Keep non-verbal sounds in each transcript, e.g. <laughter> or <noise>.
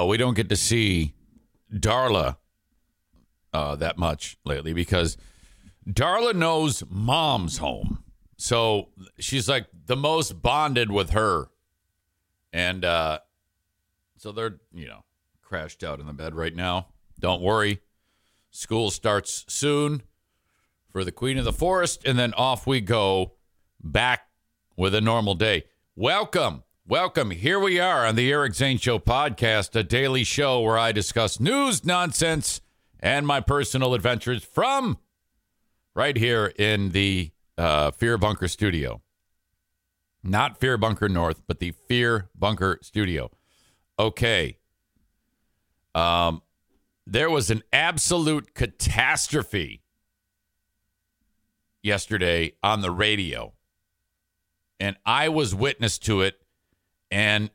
Uh, we don't get to see Darla uh, that much lately because Darla knows mom's home. So she's like the most bonded with her. And uh, so they're, you know, crashed out in the bed right now. Don't worry. School starts soon for the Queen of the Forest. And then off we go back with a normal day. Welcome. Welcome. Here we are on the Eric Zane Show podcast, a daily show where I discuss news, nonsense, and my personal adventures from right here in the uh, Fear Bunker studio. Not Fear Bunker North, but the Fear Bunker studio. Okay. Um, there was an absolute catastrophe yesterday on the radio and I was witness to it, and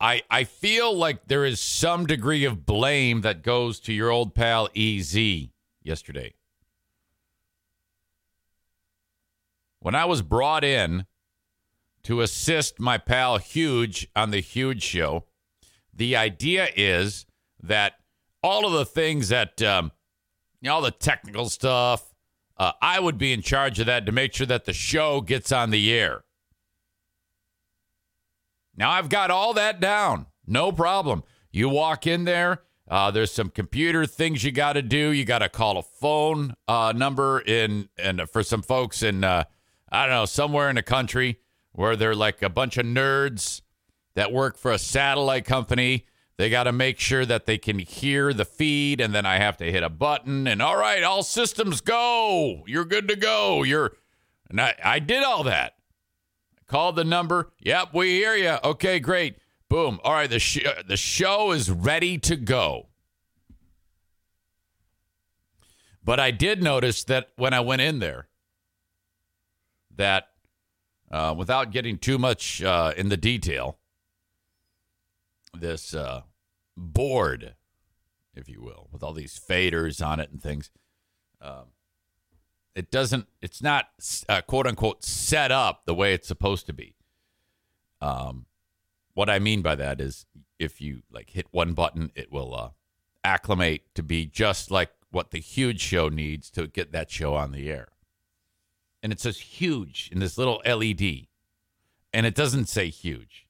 I I feel like there is some degree of blame that goes to your old pal Ez yesterday. When I was brought in to assist my pal Huge on the Huge Show, the idea is that all of the things that um, you know, all the technical stuff, uh, I would be in charge of that to make sure that the show gets on the air. Now I've got all that down. No problem. You walk in there. Uh, there's some computer things you got to do. You got to call a phone uh, number in, and for some folks in, uh, I don't know, somewhere in the country where they're like a bunch of nerds that work for a satellite company. They got to make sure that they can hear the feed, and then I have to hit a button. And all right, all systems go. You're good to go. You're, and I, I did all that. Called the number. Yep, we hear you. Okay, great. Boom. All right, the sh- the show is ready to go. But I did notice that when I went in there, that uh, without getting too much uh, in the detail, this uh, board, if you will, with all these faders on it and things, um, it doesn't it's not uh, quote unquote set up the way it's supposed to be. Um what i mean by that is if you like hit one button it will uh acclimate to be just like what the huge show needs to get that show on the air. And it says huge in this little led and it doesn't say huge.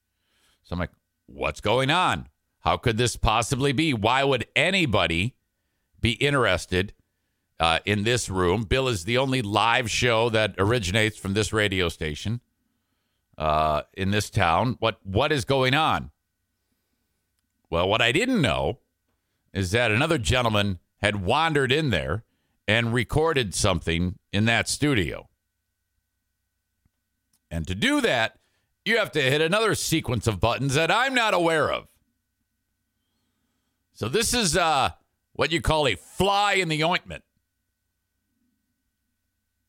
So i'm like what's going on? How could this possibly be? Why would anybody be interested uh, in this room. Bill is the only live show that originates from this radio station uh, in this town. What what is going on? Well, what I didn't know is that another gentleman had wandered in there and recorded something in that studio. And to do that, you have to hit another sequence of buttons that I'm not aware of. So this is uh, what you call a fly in the ointment.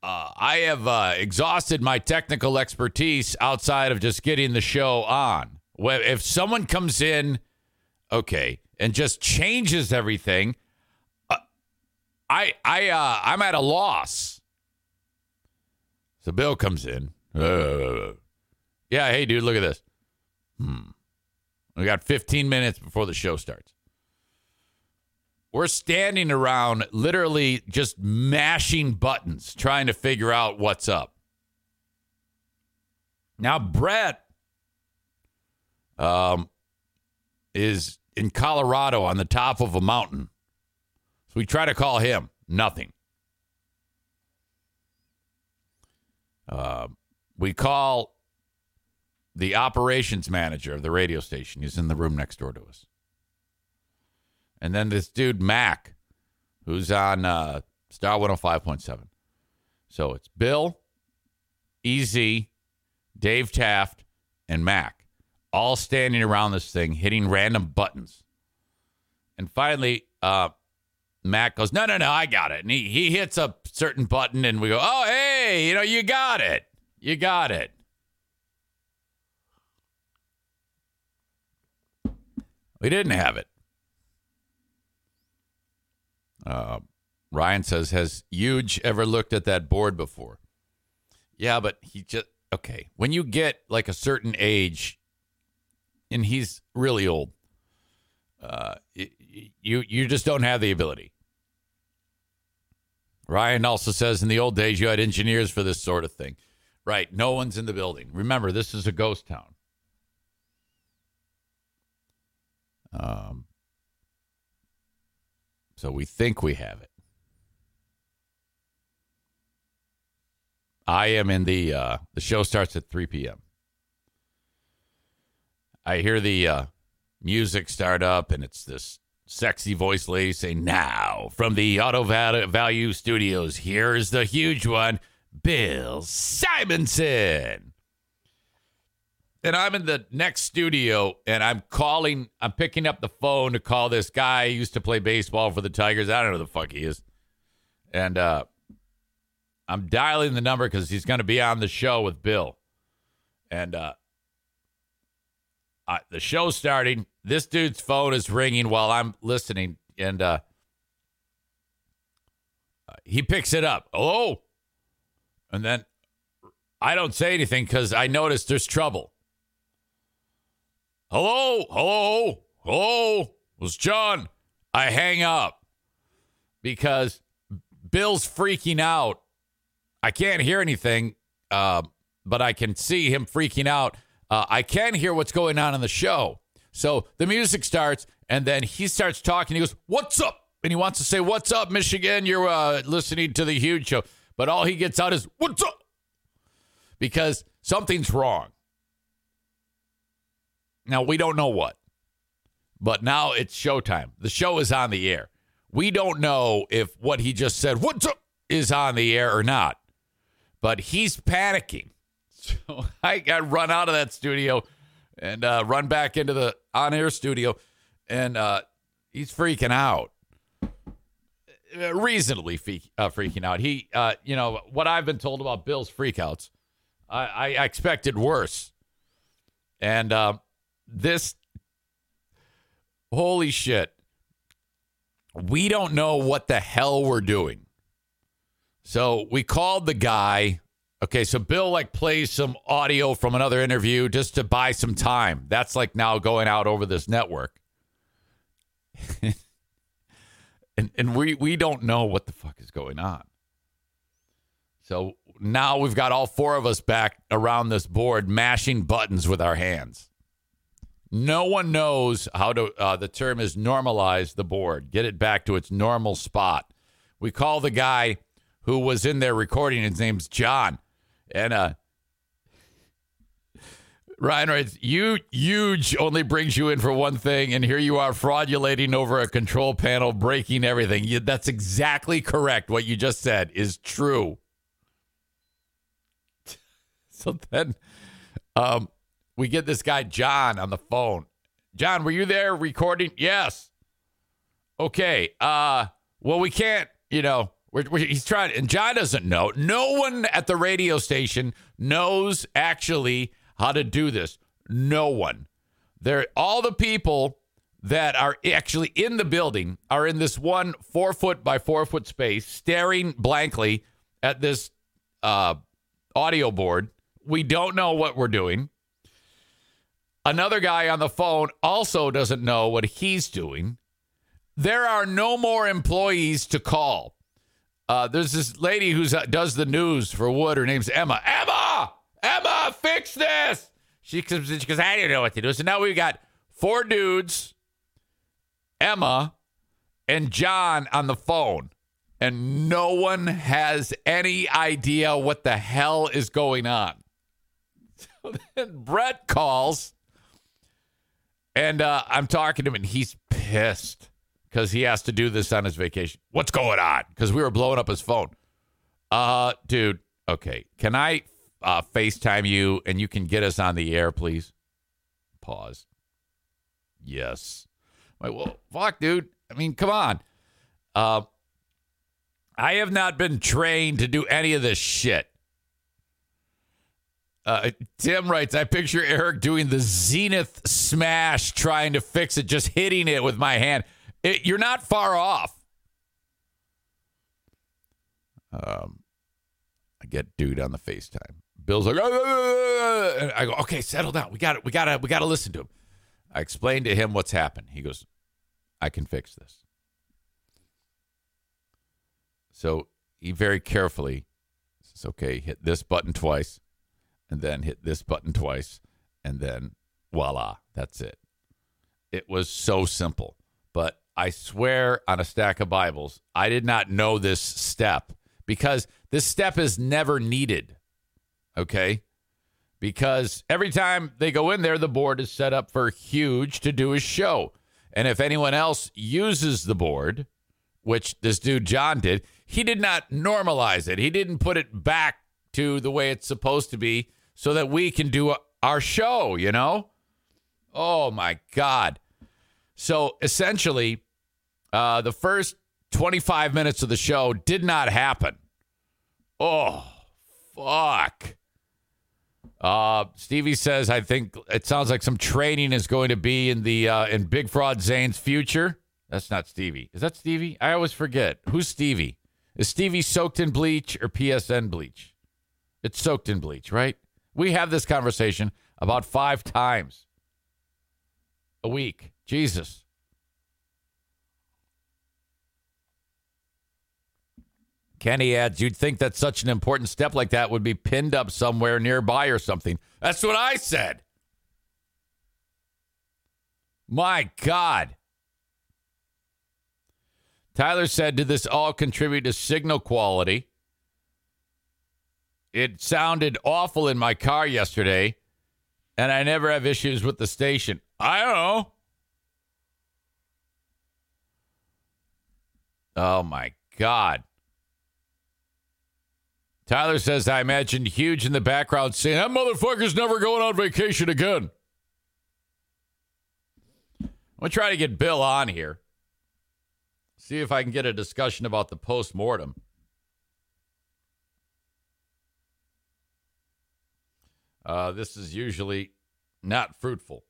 Uh, I have uh, exhausted my technical expertise outside of just getting the show on. If someone comes in, okay, and just changes everything, uh, I I uh, I'm at a loss. So Bill comes in. Yeah, hey dude, look at this. Hmm. We got 15 minutes before the show starts. We're standing around literally just mashing buttons, trying to figure out what's up. Now, Brett um, is in Colorado on the top of a mountain. So we try to call him. Nothing. Uh, we call the operations manager of the radio station. He's in the room next door to us. And then this dude, Mac, who's on uh, Star 105.7. So it's Bill, EZ, Dave Taft, and Mac, all standing around this thing, hitting random buttons. And finally, uh, Mac goes, No, no, no, I got it. And he, he hits a certain button, and we go, Oh, hey, you know, you got it. You got it. We didn't have it. Uh, Ryan says, Has Huge ever looked at that board before? Yeah, but he just, okay. When you get like a certain age, and he's really old, uh, you you just don't have the ability. Ryan also says in the old days you had engineers for this sort of thing. Right. No one's in the building. Remember, this is a ghost town. Um, so we think we have it. I am in the uh, the show starts at 3 p.m. I hear the uh, music start up and it's this sexy voice lady saying, Now, from the Auto Value Studios, here's the huge one, Bill Simonson. And I'm in the next studio and I'm calling, I'm picking up the phone to call this guy who used to play baseball for the Tigers. I don't know who the fuck he is. And uh, I'm dialing the number because he's going to be on the show with Bill. And uh, uh, the show's starting. This dude's phone is ringing while I'm listening, and uh, he picks it up. Hello, and then I don't say anything because I notice there's trouble. Hello, hello, hello. Was John. I hang up because Bill's freaking out. I can't hear anything, uh, but I can see him freaking out uh, I can hear what's going on in the show. So the music starts, and then he starts talking. He goes, What's up? And he wants to say, What's up, Michigan? You're uh, listening to the huge show. But all he gets out is, What's up? Because something's wrong. Now, we don't know what, but now it's showtime. The show is on the air. We don't know if what he just said, What's is on the air or not. But he's panicking. <laughs> So I got run out of that studio and uh, run back into the on air studio, and uh, he's freaking out. Uh, reasonably uh, freaking out. He, uh, you know, what I've been told about Bill's freakouts, I, I expected worse. And uh, this, holy shit, we don't know what the hell we're doing. So we called the guy Okay, so Bill like plays some audio from another interview just to buy some time. That's like now going out over this network. <laughs> and and we we don't know what the fuck is going on. So now we've got all four of us back around this board mashing buttons with our hands. No one knows how to uh, the term is normalize the board, get it back to its normal spot. We call the guy who was in there recording, his name's John. And uh, Ryan writes, you huge only brings you in for one thing, and here you are fraudulating over a control panel, breaking everything. You, that's exactly correct. What you just said is true. <laughs> so then um, we get this guy, John, on the phone. John, were you there recording? Yes. Okay. Uh, well, we can't, you know, we're, we're, he's trying, and John doesn't know. No one at the radio station knows actually how to do this. No one. There, all the people that are actually in the building are in this one four foot by four foot space, staring blankly at this uh, audio board. We don't know what we're doing. Another guy on the phone also doesn't know what he's doing. There are no more employees to call. Uh, there's this lady who uh, does the news for Wood. Her name's Emma. Emma, Emma, fix this. She comes in, she goes, I don't know what to do. So now we've got four dudes, Emma, and John on the phone, and no one has any idea what the hell is going on. <laughs> So then Brett calls, and uh, I'm talking to him, and he's pissed because he has to do this on his vacation. What's going on? Because we were blowing up his phone. Uh, dude, okay. Can I? uh, FaceTime you and you can get us on the air, please? Pause. Yes. I'm like, well, fuck, dude. I mean, come on. Uh, I have not been trained to do any of this shit. Uh, Tim writes, I picture Eric doing the zenith smash, trying to fix it, just hitting it with my hand. It, you're not far off. Um, I get dude on the FaceTime. Bill's like, ah, ah, ah, and I go, okay, settle down. We got it. We got to, we got to listen to him. I explained to him what's happened. He goes, I can fix this. So he very carefully says, okay, hit this button twice and then hit this button twice, and then voila, that's it. It was so simple. But I swear on a stack of Bibles, I did not know this step because this step is never needed. Okay? Because every time they go in there, the board is set up for Huge to do his show. And if anyone else uses the board, which this dude John did, he did not normalize it. He didn't put it back to the way it's supposed to be so that we can do our show, you know? Oh my God. So essentially, uh, the first 25 minutes of the show did not happen. Oh, fuck. Uh, Stevie says, I think it sounds like some training is going to be in the uh, in Big Fraud Zane's future. That's not Stevie. Is that Stevie? I always forget. Who's Stevie? Is Stevie soaked in bleach or PSN bleach? It's soaked in bleach, right? We have this conversation about five times a week. Jesus. Kenny adds, you'd think that such an important step like that would be pinned up somewhere nearby or something. That's what I said. My God. Tyler said, Did this all contribute to signal quality? It sounded awful in my car yesterday, and I never have issues with the station. I don't know. Oh my God. Tyler says, I imagine huge in the background saying, That motherfucker's never going on vacation again. I'm going to try to get Bill on here. See if I can get a discussion about the post mortem. Uh, this is usually not fruitful.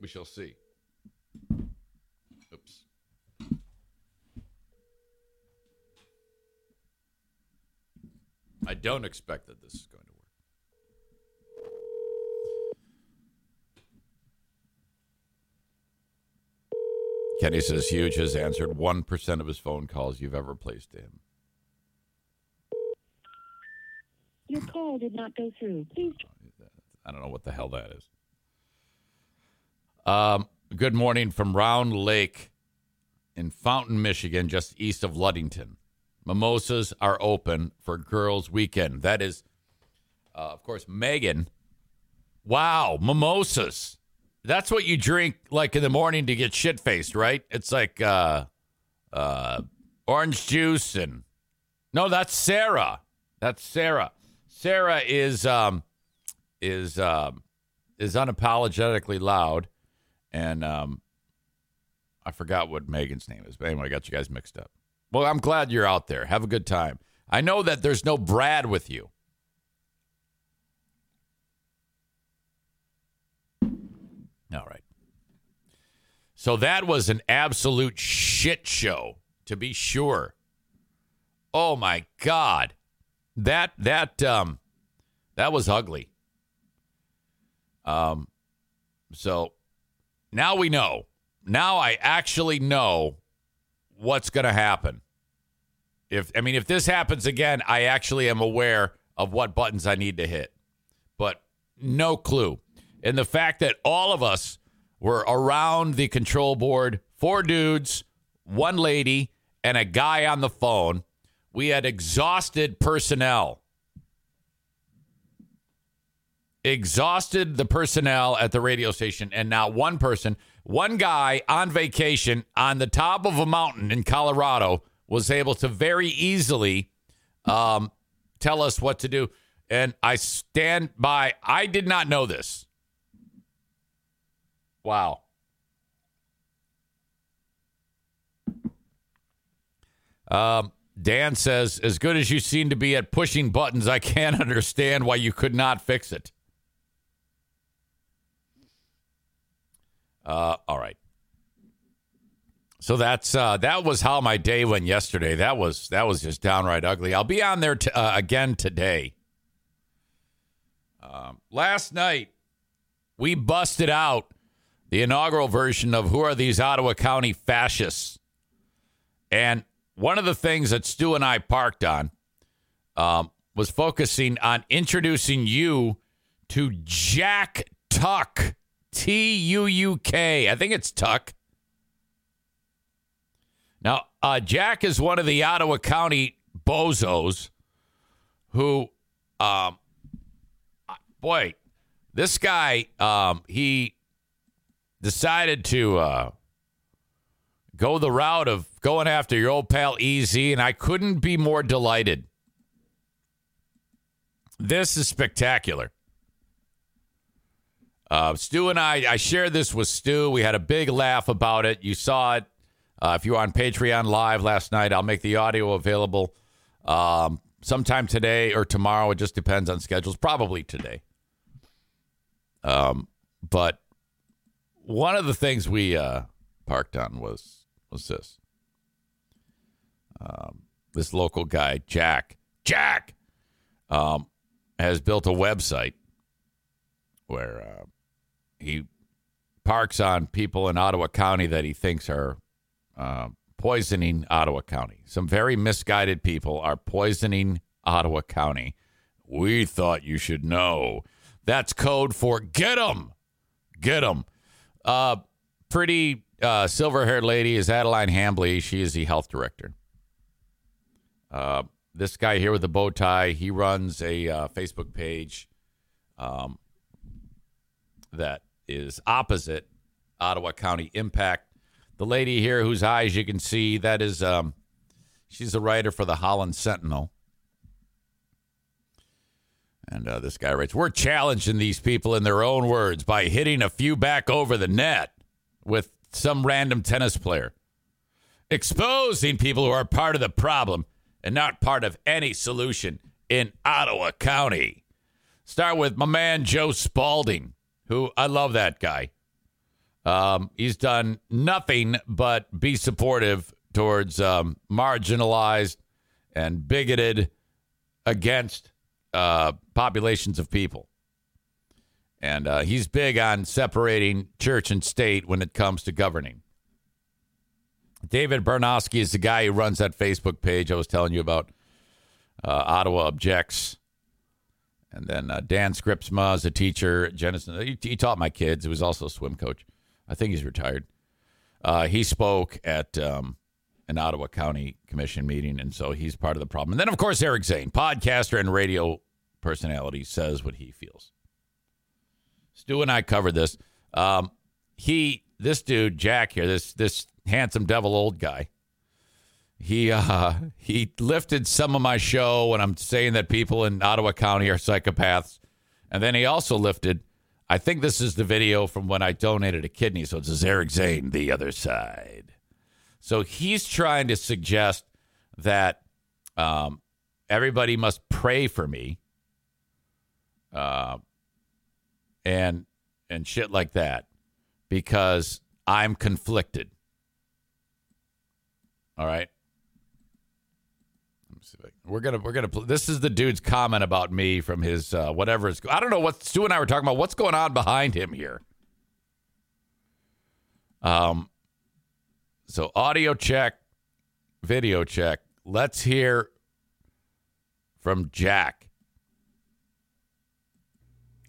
We shall see. Oops. I don't expect that this is going to work. Kenny says Huge has answered 1% of his phone calls you've ever placed to him. Your call did not go through. Please. I don't know what the hell that is. Um, good morning from Round Lake in Fountain, Michigan, just east of Ludington. Mimosas are open for Girls Weekend. That is, uh, of course, Megan. Wow, mimosas. That's what you drink like in the morning to get shit faced, right? It's like uh, uh, orange juice and no, that's Sarah. That's Sarah. Sarah is um, is um, is unapologetically loud, and um, I forgot what Megan's name is. But anyway, I got you guys mixed up. Well, I'm glad you're out there. Have a good time. I know that there's no Brad with you. All right. So that was an absolute shit show, to be sure. Oh my God. That that um that was ugly. Um so now we know. Now I actually know what's going to happen. If I mean if this happens again, I actually am aware of what buttons I need to hit. But no clue. And the fact that all of us were around the control board, four dudes, one lady, and a guy on the phone we had exhausted personnel. Exhausted the personnel at the radio station, and now one person, one guy on vacation on the top of a mountain in Colorado was able to very easily um, tell us what to do. And I stand by, I did not know this. Wow. Um, Dan says, as good as you seem to be at pushing buttons, I can't <laughs> understand why you could not fix it. Uh, all right. So that's uh, that was how my day went yesterday. That was that was just downright ugly. I'll be on there t- uh, again today. Um, last night we busted out the inaugural version of "Who Are These Ottawa County Fascists," and one of the things that Stu and I parked on um, was focusing on introducing you to Jack Tuck. T U U K. I think it's Tuck. Now, uh, Jack is one of the Ottawa County bozos who, um, boy, this guy, um, he decided to uh, go the route of going after your old pal EZ, and I couldn't be more delighted. This is spectacular. Uh, Stu and I, I shared this with Stu. We had a big laugh about it. You saw it. Uh, if you were on Patreon Live last night, I'll make the audio available um, sometime today or tomorrow. It just depends on schedules. Probably today. Um, but one of the things we uh, parked on was was this. Um, this local guy, Jack, Jack, um, has built a website where uh, he parks on people in Ottawa County that he thinks are uh, poisoning Ottawa County. Some very misguided people are poisoning Ottawa County. We thought you should know. That's code for get them. Get them. Uh, pretty uh, silver haired lady is Adeline Hambley. She is the health director. Uh, this guy here with the bow tie, he runs a uh, Facebook page um, that is opposite Ottawa County Impact. The lady here, whose eyes you can see, that is, um, she's a writer for the Holland Sentinel. And uh, this guy writes, We're challenging these people in their own words by hitting a few back over the net with some random tennis player, exposing people who are part of the problem and not part of any solution in Ottawa County. Start with my man Joe Spalding, who I love that guy. Um, he's done nothing but be supportive towards um, marginalized and bigoted against uh, populations of people. And uh, he's big on separating church and state when it comes to governing. David Bernowski is the guy who runs that Facebook page I was telling you about. Uh, Ottawa Objects. And then uh, Dan Scripsma is a teacher. Jenison, he, he, taught my kids. He was also a swim coach. I think he's retired. Uh, he spoke at um, an Ottawa County Commission meeting, and so he's part of the problem. And then, of course, Eric Zane, podcaster and radio personality, says what he feels. Stu and I covered this. Um, he, this dude, Jack here, this this handsome devil old guy. He uh, <laughs> he lifted some of my show when I'm saying that people in Ottawa County are psychopaths, and then he also lifted. I think this is the video from when I donated a kidney, so it's Eric Zane, the other side. So he's trying to suggest that um, everybody must pray for me, uh, and and shit like that, because I'm conflicted. All right. We're gonna we're gonna. This is the dude's comment about me from his uh, whatever. Is, I don't know what Stu and I were talking about. What's going on behind him here? Um. So audio check, video check. Let's hear from Jack.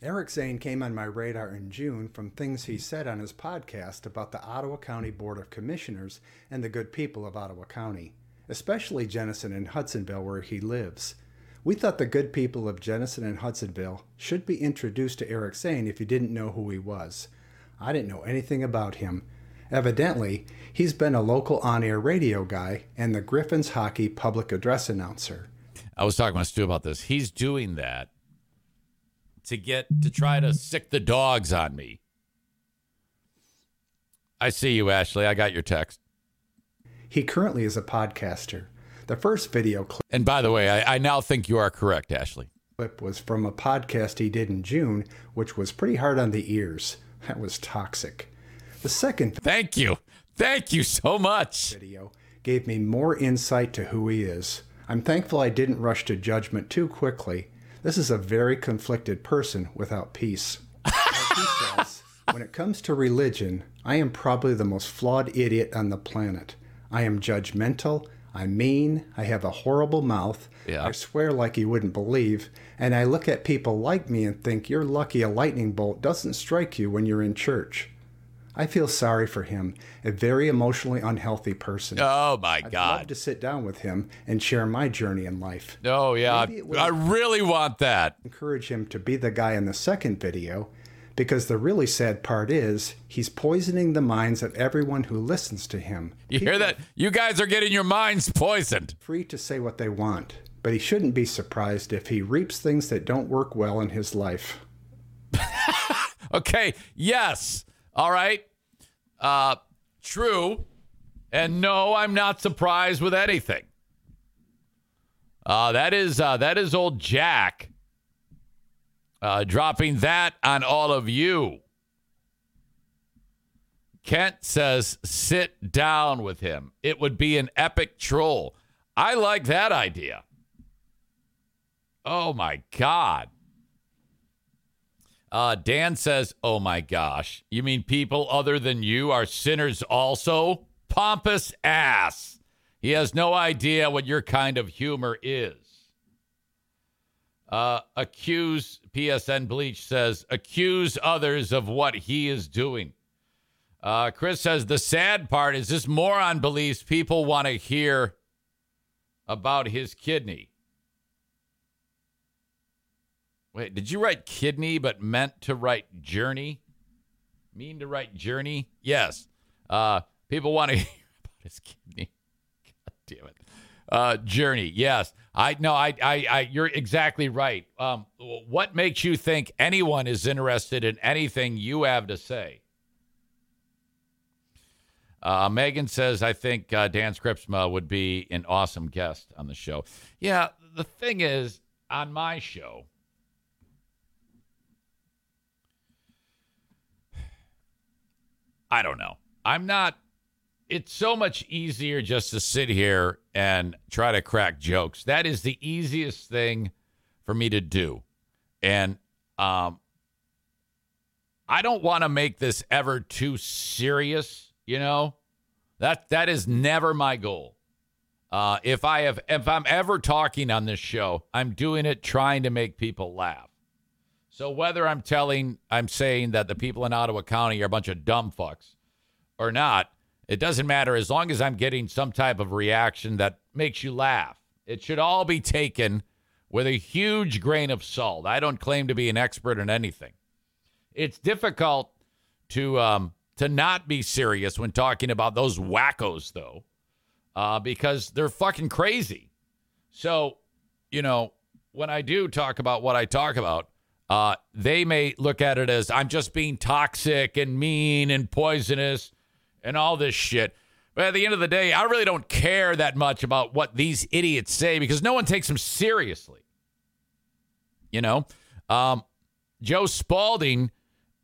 Eric Zane came on my radar in June from things he said on his podcast about the Ottawa County Board of Commissioners and the good people of Ottawa County, especially Jenison and Hudsonville, where he lives. We thought the good people of Jenison and Hudsonville should be introduced to Eric Zane if you didn't know who he was. I didn't know anything about him. Evidently, he's been a local on air radio guy and the Griffins hockey public address announcer. I was talking with Stu about this. He's doing that to get to try to sick the dogs on me. I see you, Ashley. I got your text. He currently is a podcaster. The first video clip. And by the way, I, I now think you are correct, Ashley. clip was from a podcast he did in June, which was pretty hard on the ears. That was toxic. The second Thank you. Thank you so much. video gave me more insight to who he is. I'm thankful I didn't rush to judgment too quickly. This is a very conflicted person without peace. Says, when it comes to religion, I am probably the most flawed idiot on the planet. I am judgmental, I'm mean, I have a horrible mouth, Yeah. I swear like you wouldn't believe, and I look at people like me and think you're lucky a lightning bolt doesn't strike you when you're in church. I feel sorry for him, a very emotionally unhealthy person. Oh my God. I'd love to sit down with him and share my journey in life. Oh yeah. Maybe it was- I really want that. Encourage him to be the guy in the second video because the really sad part is he's poisoning the minds of everyone who listens to him. You hear that? You guys are getting your minds poisoned. Free to say what they want, but he shouldn't be surprised if he reaps things that don't work well in his life. <laughs> Okay. Yes. All right. Uh, true. And no, I'm not surprised with anything. Uh, that is uh, that is old Jack uh, dropping that on all of you. Kent says, sit down with him. It would be an epic troll. I like that idea. Oh my God. Uh, Dan says, Oh my gosh. You mean people other than you are sinners also? Pompous ass. He has no idea what your kind of humor is. Uh, accuse, PSN Bleach says, accuse others of what he is doing. Uh, Chris says, the sad part is this moron believes people want to hear about his kidney. Wait, did you write kidney but meant to write journey? Mean to write journey? Yes. Uh, people want to <laughs> hear about his kidney. God damn it. Uh, journey. Yes. I no. I, I. I. You're exactly right. Um, what makes you think anyone is interested in anything you have to say? Uh, Megan says, I think uh, Dan Scripsma would be an awesome guest on the show. Yeah, the thing is, on my show, I don't know. I'm not. It's so much easier just to sit here and try to crack jokes. That is the easiest thing for me to do. And um, I don't want to make this ever too serious, you know? That that is never my goal. Uh, if I have if I'm ever talking on this show, I'm doing it trying to make people laugh. So whether I'm telling I'm saying that the people in Ottawa County are a bunch of dumb fucks or not, it doesn't matter as long as I'm getting some type of reaction that makes you laugh. It should all be taken with a huge grain of salt. I don't claim to be an expert in anything. It's difficult to um, to not be serious when talking about those wackos, though, uh, because they're fucking crazy. So, you know, when I do talk about what I talk about, uh, they may look at it as I'm just being toxic and mean and poisonous and all this shit. But at the end of the day, I really don't care that much about what these idiots say because no one takes them seriously. You know, um, Joe Spalding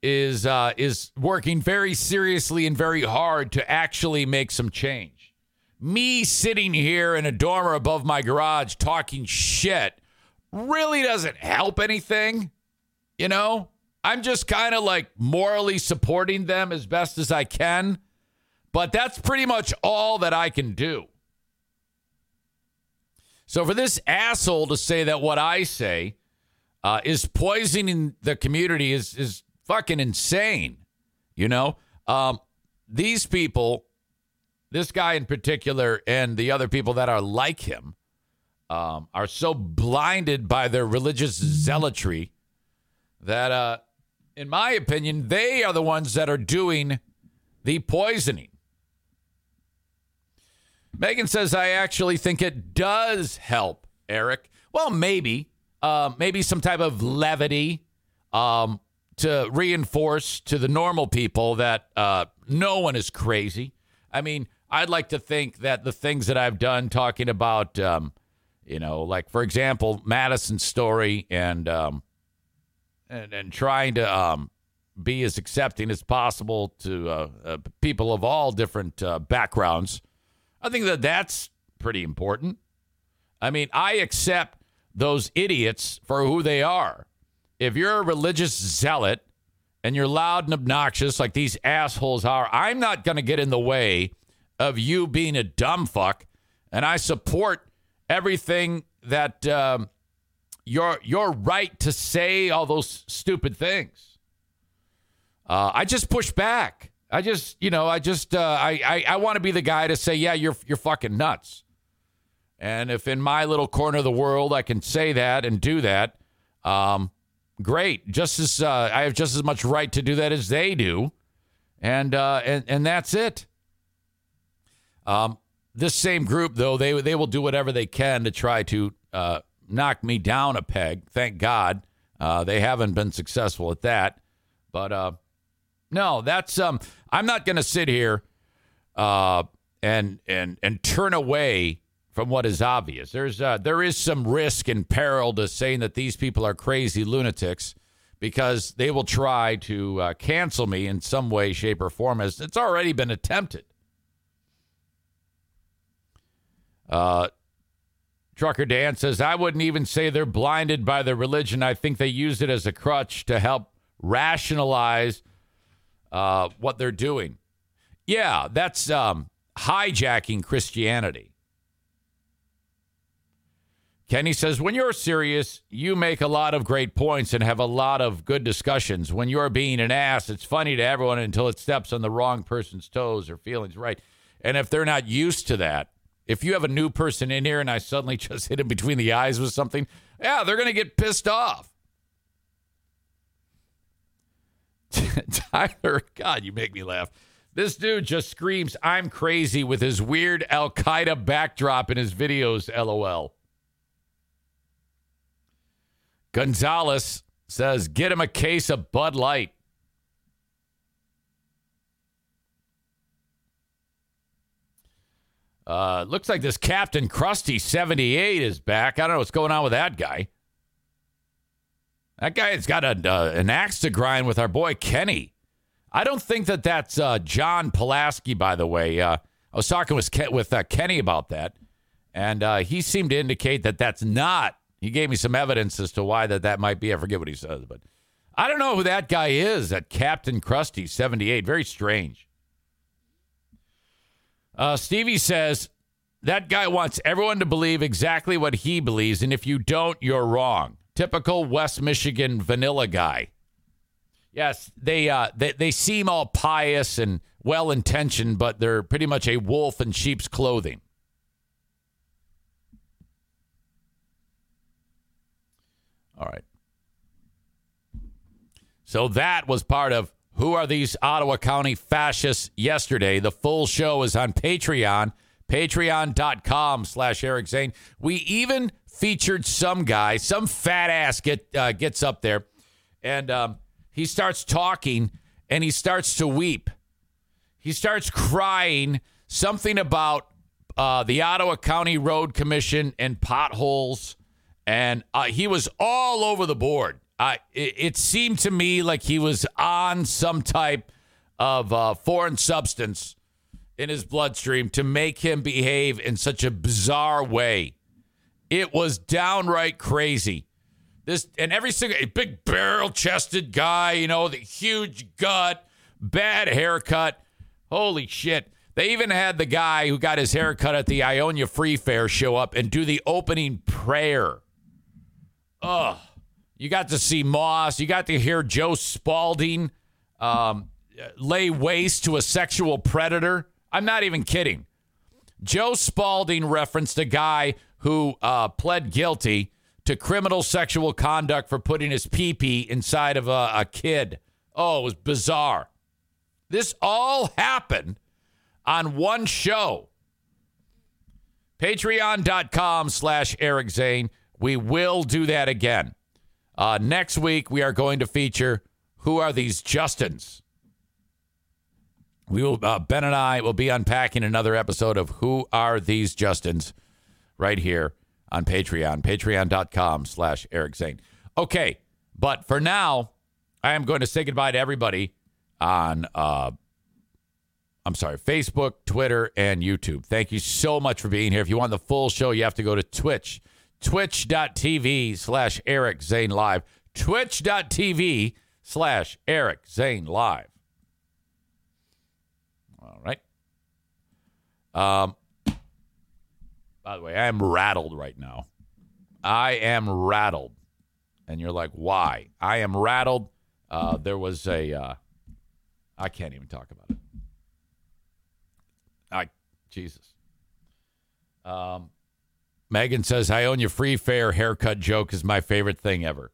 is uh, is working very seriously and very hard to actually make some change. Me sitting here in a dormer above my garage talking shit really doesn't help anything. You know, I'm just kind of like morally supporting them as best as I can, but that's pretty much all that I can do. So for this asshole to say that what I say uh, is poisoning the community is is fucking insane. You know, um, these people, this guy in particular, and the other people that are like him, um, are so blinded by their religious zealotry that, uh, in my opinion, they are the ones that are doing the poisoning. Megan says, I actually think it does help, Eric. Well, maybe, uh, maybe some type of levity um, to reinforce to the normal people that uh, no one is crazy. I mean, I'd like to think that the things that I've done talking about, um, you know, like for example, Madison's story and um, and and trying to um, be as accepting as possible to uh, uh, people of all different uh, backgrounds. I think that that's pretty important. I mean, I accept those idiots for who they are. If you're a religious zealot and you're loud and obnoxious like these assholes are, I'm not going to get in the way of you being a dumb fuck. And I support everything that um, your your right to say all those stupid things. Uh, I just push back. I just, you know, I just, uh, I, I, I want to be the guy to say, yeah, you're, you're fucking nuts. And if in my little corner of the world I can say that and do that, um, great. Just as uh, I have just as much right to do that as they do, and uh, and and that's it. Um, this same group, though, they they will do whatever they can to try to uh, knock me down a peg. Thank God, uh, they haven't been successful at that. But uh, no, that's um, I'm not going to sit here uh, and and and turn away from what is obvious. There's uh, there is some risk and peril to saying that these people are crazy lunatics because they will try to uh, cancel me in some way, shape, or form. As it's already been attempted. Uh, Trucker Dan says, I wouldn't even say they're blinded by their religion. I think they use it as a crutch to help rationalize uh, what they're doing. Yeah, that's um, hijacking Christianity. Kenny says, when you're serious, you make a lot of great points and have a lot of good discussions. When you're being an ass, it's funny to everyone until it steps on the wrong person's toes or feelings, right? And if they're not used to that, if you have a new person in here and I suddenly <laughs> just hit him between the eyes with something, yeah, they're going to get pissed off. <laughs> Tyler, God, you make me laugh. This dude just screams, I'm crazy with his weird Al Qaeda backdrop in his videos, lol. Gonzalez says, get him a case of Bud Light. Uh, looks like this Captain Krusty 78 is back. I don't know what's going on with that guy. That guy has got a, uh, an axe to grind with our boy Kenny. I don't think that that's uh, John Pulaski, by the way. Uh, I was talking with, with uh, Kenny about that, and uh, he seemed to indicate that that's not. He gave me some evidence as to why that that might be. I forget what he says, but I don't know who that guy is. That Captain Krusty 78. Very strange. Uh, Stevie says that guy wants everyone to believe exactly what he believes, and if you don't, you're wrong. Typical West Michigan vanilla guy. Yes, they uh, they they seem all pious and well intentioned, but they're pretty much a wolf in sheep's clothing. All right. So that was part of who are these Ottawa County fascists yesterday? The full show is on Patreon, patreon.com slash Eric Zane. We even featured some guy, some fat ass get, uh, gets up there, and um, he starts talking, and he starts to weep. He starts crying something about uh, the Ottawa County Road Commission and potholes, and uh, he was all over the board. Uh, it, it, seemed to me like he was on some type of uh, foreign substance in his bloodstream to make him behave in such a bizarre way. It was downright crazy. This and every single big barrel chested guy, you know, the huge gut, bad haircut. Holy shit. They even had the guy who got his haircut at the Ionia Free Fair show up and do the opening prayer. Ugh. You got to see Moss. You got to hear Joe Spalding um, lay waste to a sexual predator. I'm not even kidding. Joe Spalding referenced a guy who uh, pled guilty to criminal sexual conduct for putting his pee pee inside of a, a kid. Oh, it was bizarre. This all happened on one show. Patreon.com slash Eric Zane We will do that again. Uh, next week, we are going to feature who are these Justins. We will, uh, Ben and I will be unpacking another episode of Who Are These Justins right here on Patreon, patreon.com slash Eric Zane. Okay, but for now, I am going to say goodbye to everybody on, uh, I'm sorry, Facebook, Twitter, and YouTube. Thank you so much for being here. If you want the full show, you have to go to Twitch, twitch.tv slash Eric Zane Live, twitch.tv slash Eric Zane Live. All right. Um, by the way, I am rattled right now. I am rattled. And you're like, why? I am rattled. Uh, there was a. Uh, I can't even talk about it. I, Jesus. Um, Megan says, Ionia free fair haircut joke is my favorite thing ever.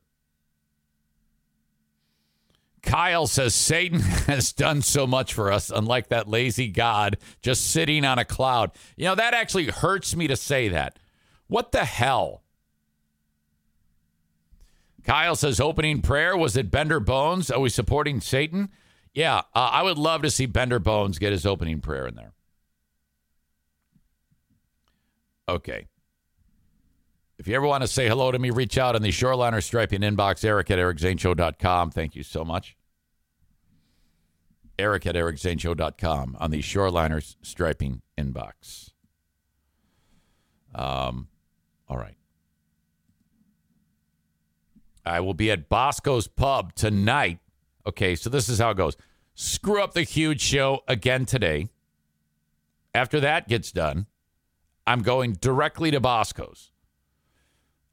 Kyle says Satan <laughs> has done so much for us, unlike that lazy God just sitting on a cloud. You know, that actually hurts me to say that. What the hell? Kyle says opening prayer was it Bender Bones? Are we supporting Satan? Yeah, uh, I would love to see Bender Bones get his opening prayer in there. Okay. If you ever want to say hello to me, reach out in the Shoreliner Striping inbox, eric at ericzaneshow.com. Thank you so much. Eric at ericzaneshow.com on the Shoreliner Striping inbox. Um, all right. I will be at Bosco's Pub tonight. Okay, so this is how it goes. Screw up the huge show again today. After that gets done, I'm going directly to Bosco's.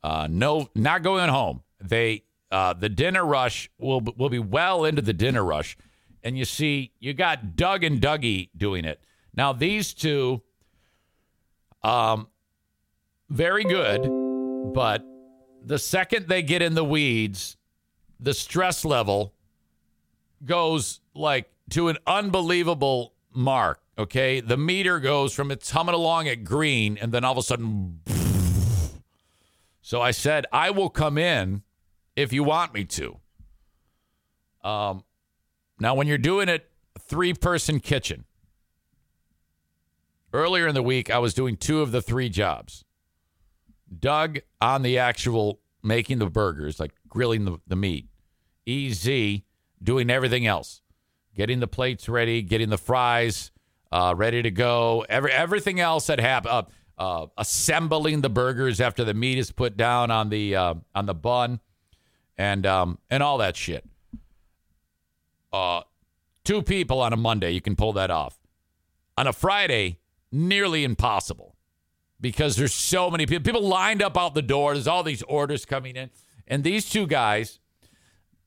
Uh, no, not going home. They uh, the dinner rush will will be well into the dinner rush, and you see you got Doug and Dougie doing it now. These two, um, very good, but the second they get in the weeds, the stress level goes like to an unbelievable mark. Okay, the meter goes from it's humming along at green, and then all of a sudden. So I said, I will come in if you want me to. Um, now, when you're doing it, three person kitchen. Earlier in the week, I was doing two of the three jobs. Doug on the actual making the burgers, like grilling the, the meat. EZ doing everything else, getting the plates ready, getting the fries uh, ready to go. Every everything else that happened. Uh, uh, assembling the burgers after the meat is put down on the uh, on the bun, and um, and all that shit. Uh, two people on a Monday, you can pull that off. On a Friday, nearly impossible because there's so many people. People lined up out the door. There's all these orders coming in, and these two guys,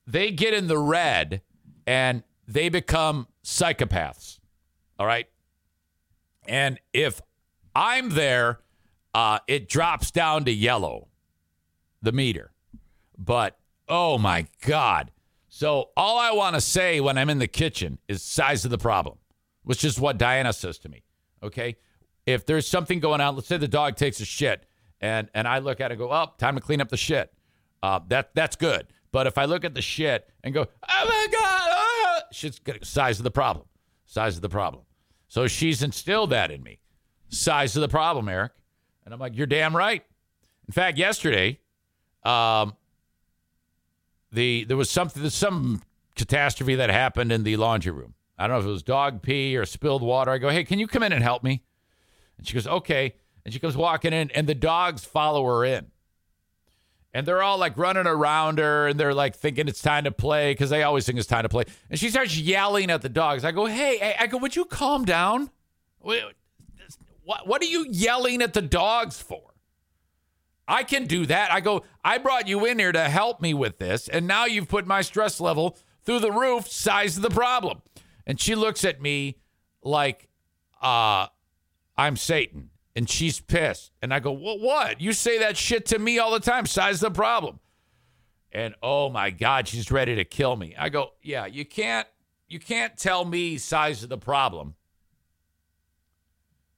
they get in the red, and they become psychopaths. All right, and if I'm there. Uh, it drops down to yellow, the meter. But oh my God. So all I want to say when I'm in the kitchen is size of the problem, which is what Diana says to me. Okay. If there's something going on, let's say the dog takes a shit and, and I look at it and go, oh, time to clean up the shit. Uh, that that's good. But if I look at the shit and go, oh my God, ah, shit's size of the problem. Size of the problem. So she's instilled that in me size of the problem, Eric. And I'm like, you're damn right. In fact, yesterday, um, the there was something some catastrophe that happened in the laundry room. I don't know if it was dog pee or spilled water. I go, hey, can you come in and help me? And she goes, okay. And she comes walking in, and the dogs follow her in. And they're all like running around her, and they're like thinking it's time to play because they always think it's time to play. And she starts yelling at the dogs. I go, hey, I go, would you calm down? What, what are you yelling at the dogs for? I can do that. I go, I brought you in here to help me with this, and now you've put my stress level through the roof, size of the problem. And she looks at me like uh, I'm Satan, and she's pissed. And I go, well, what? You say that shit to me all the time, size of the problem. And oh my God, she's ready to kill me. I go, yeah, you can't, you can't tell me size of the problem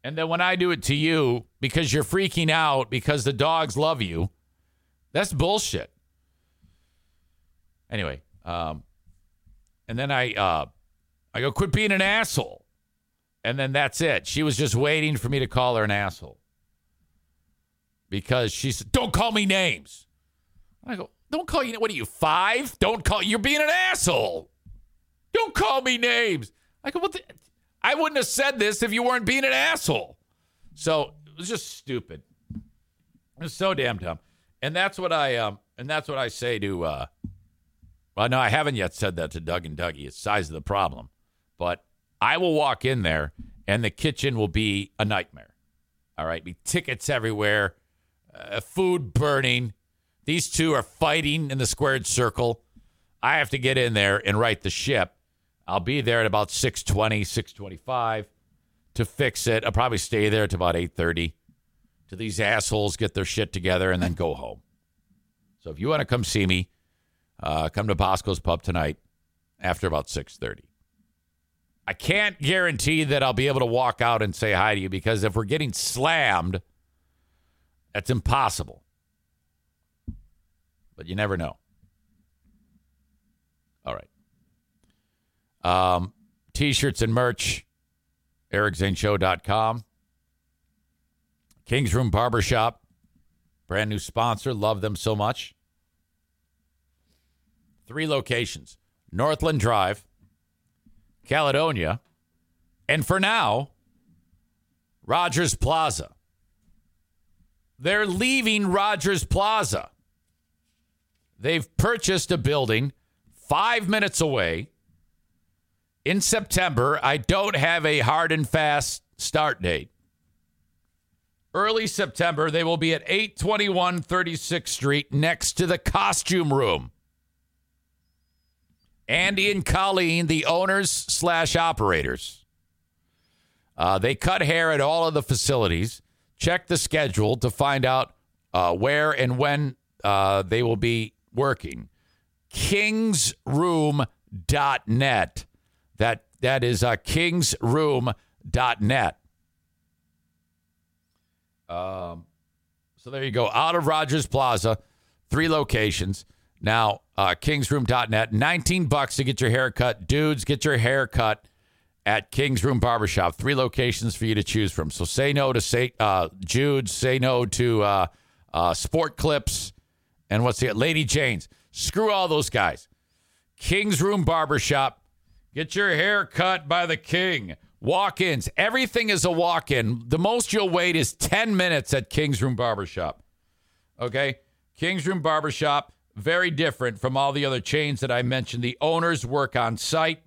and then when I do it to you because you're freaking out because the dogs love you That's bullshit. Anyway, um, and then I uh, I go, quit being an asshole. And then that's it. She was just waiting for me to call her an asshole. Because she said, Don't call me names. I go, Don't call you what are you, five? Don't call you're being an asshole. Don't call me names. I go, What the I wouldn't have said this if you weren't being an asshole. So it was just stupid. It was so damn dumb. And that's what I um and that's what I say to uh well no, I haven't yet said that to Doug and Dougie. It's size of the problem. But I will walk in there and the kitchen will be a nightmare. All right, be tickets everywhere, uh, food burning. These two are fighting in the squared circle. I have to get in there and right the ship. I'll be there at about 620, 625 to fix it. I'll probably stay there to about 830 to these assholes get their shit together and then go home. So if you want to come see me, uh, come to Bosco's Pub tonight after about 630. I can't guarantee that I'll be able to walk out and say hi to you because if we're getting slammed, that's impossible. But you never know. All right. Um, t-shirts and merch, ericzaneshow.com. King's Room Barbershop, brand new sponsor. Love them so much. Three locations Northland Drive, Caledonia, and for now, Rogers Plaza. They're leaving Rogers Plaza. They've purchased a building five minutes away in September. I don't have a hard and fast start date. Early September, they will be at 821 36th Street next to the costume room. Andy and Colleen, the owners slash operators. Uh, they cut hair at all of the facilities. Check the schedule to find out uh, where and when uh, they will be working. Kingsroom.net. That that is uh, kingsroom.net. Um, so there you go. Out of Rogers Plaza, three locations. Now, uh, kingsroom.net, 19 bucks to get your hair cut. Dudes, get your hair cut at King's Room Barbershop. Three locations for you to choose from. So say no to say uh, say no to uh, uh, Sport Clips, and what's the Lady Jane's. Screw all those guys. King's Room Barbershop. Get your hair cut by the king. Walk ins. Everything is a walk in. The most you'll wait is 10 minutes at King's Room Barbershop. Okay? King's Room Barbershop, very different from all the other chains that I mentioned. The owners work on site.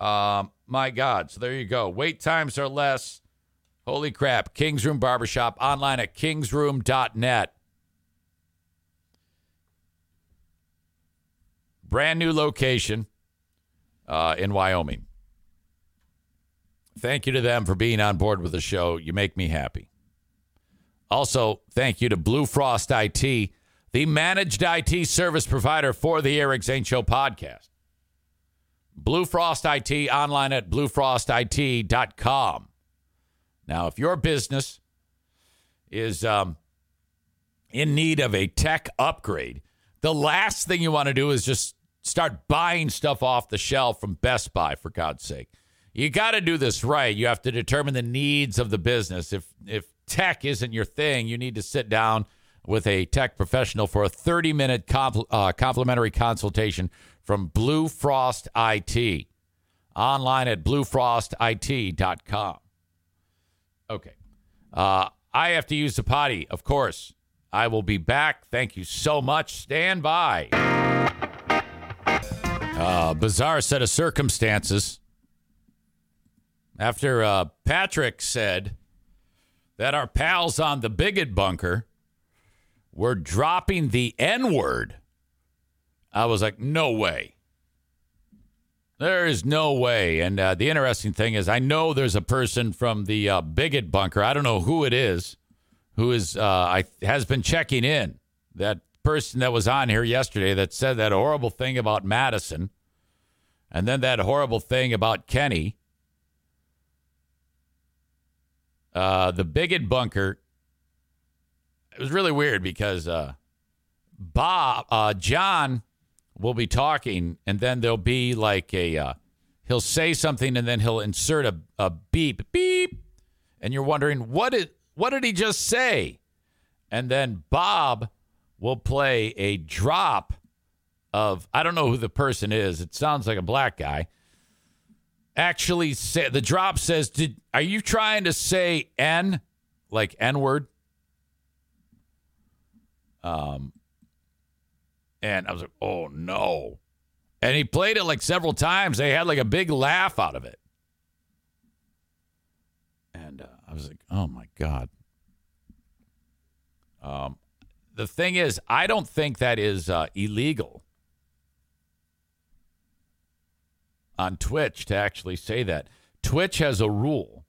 Um, my God. So there you go. Wait times are less. Holy crap. King's Room Barbershop online at kingsroom.net. Brand new location uh, in Wyoming. Thank you to them for being on board with the show. You make me happy. Also, thank you to Blue Frost IT, the managed IT service provider for the Eric Zane Show podcast. Blue Frost IT online at bluefrostit.com. Now, if your business is um, in need of a tech upgrade, the last thing you want to do is just start buying stuff off the shelf from Best Buy, for God's sake. You got to do this right. You have to determine the needs of the business. If if tech isn't your thing, you need to sit down with a tech professional for a 30 minute compl- uh, complimentary consultation from Blue Frost IT. Online at bluefrostit.com. Okay. Uh, I have to use the potty, of course. I will be back. Thank you so much. Stand by. Uh, bizarre set of circumstances. After uh, Patrick said that our pals on the bigot bunker were dropping the N word, I was like, no way. There is no way. And uh, the interesting thing is, I know there's a person from the uh, bigot bunker. I don't know who it is, who is uh, I has been checking in. That person that was on here yesterday that said that horrible thing about Madison, and then that horrible thing about Kenny. Uh, the bigot bunker. It was really weird because uh, Bob, uh, John will be talking, and then there'll be like a, uh, he'll say something, and then he'll insert a, a beep, beep, and you're wondering what did what did he just say? And then Bob will play a drop of I don't know who the person is. It sounds like a black guy. Actually, say the drop says, "Did are you trying to say n like n word?" Um, and I was like, "Oh no!" And he played it like several times. They had like a big laugh out of it, and uh, I was like, "Oh my god." Um, the thing is, I don't think that is uh, illegal on Twitch to actually say that. Twitch has a rule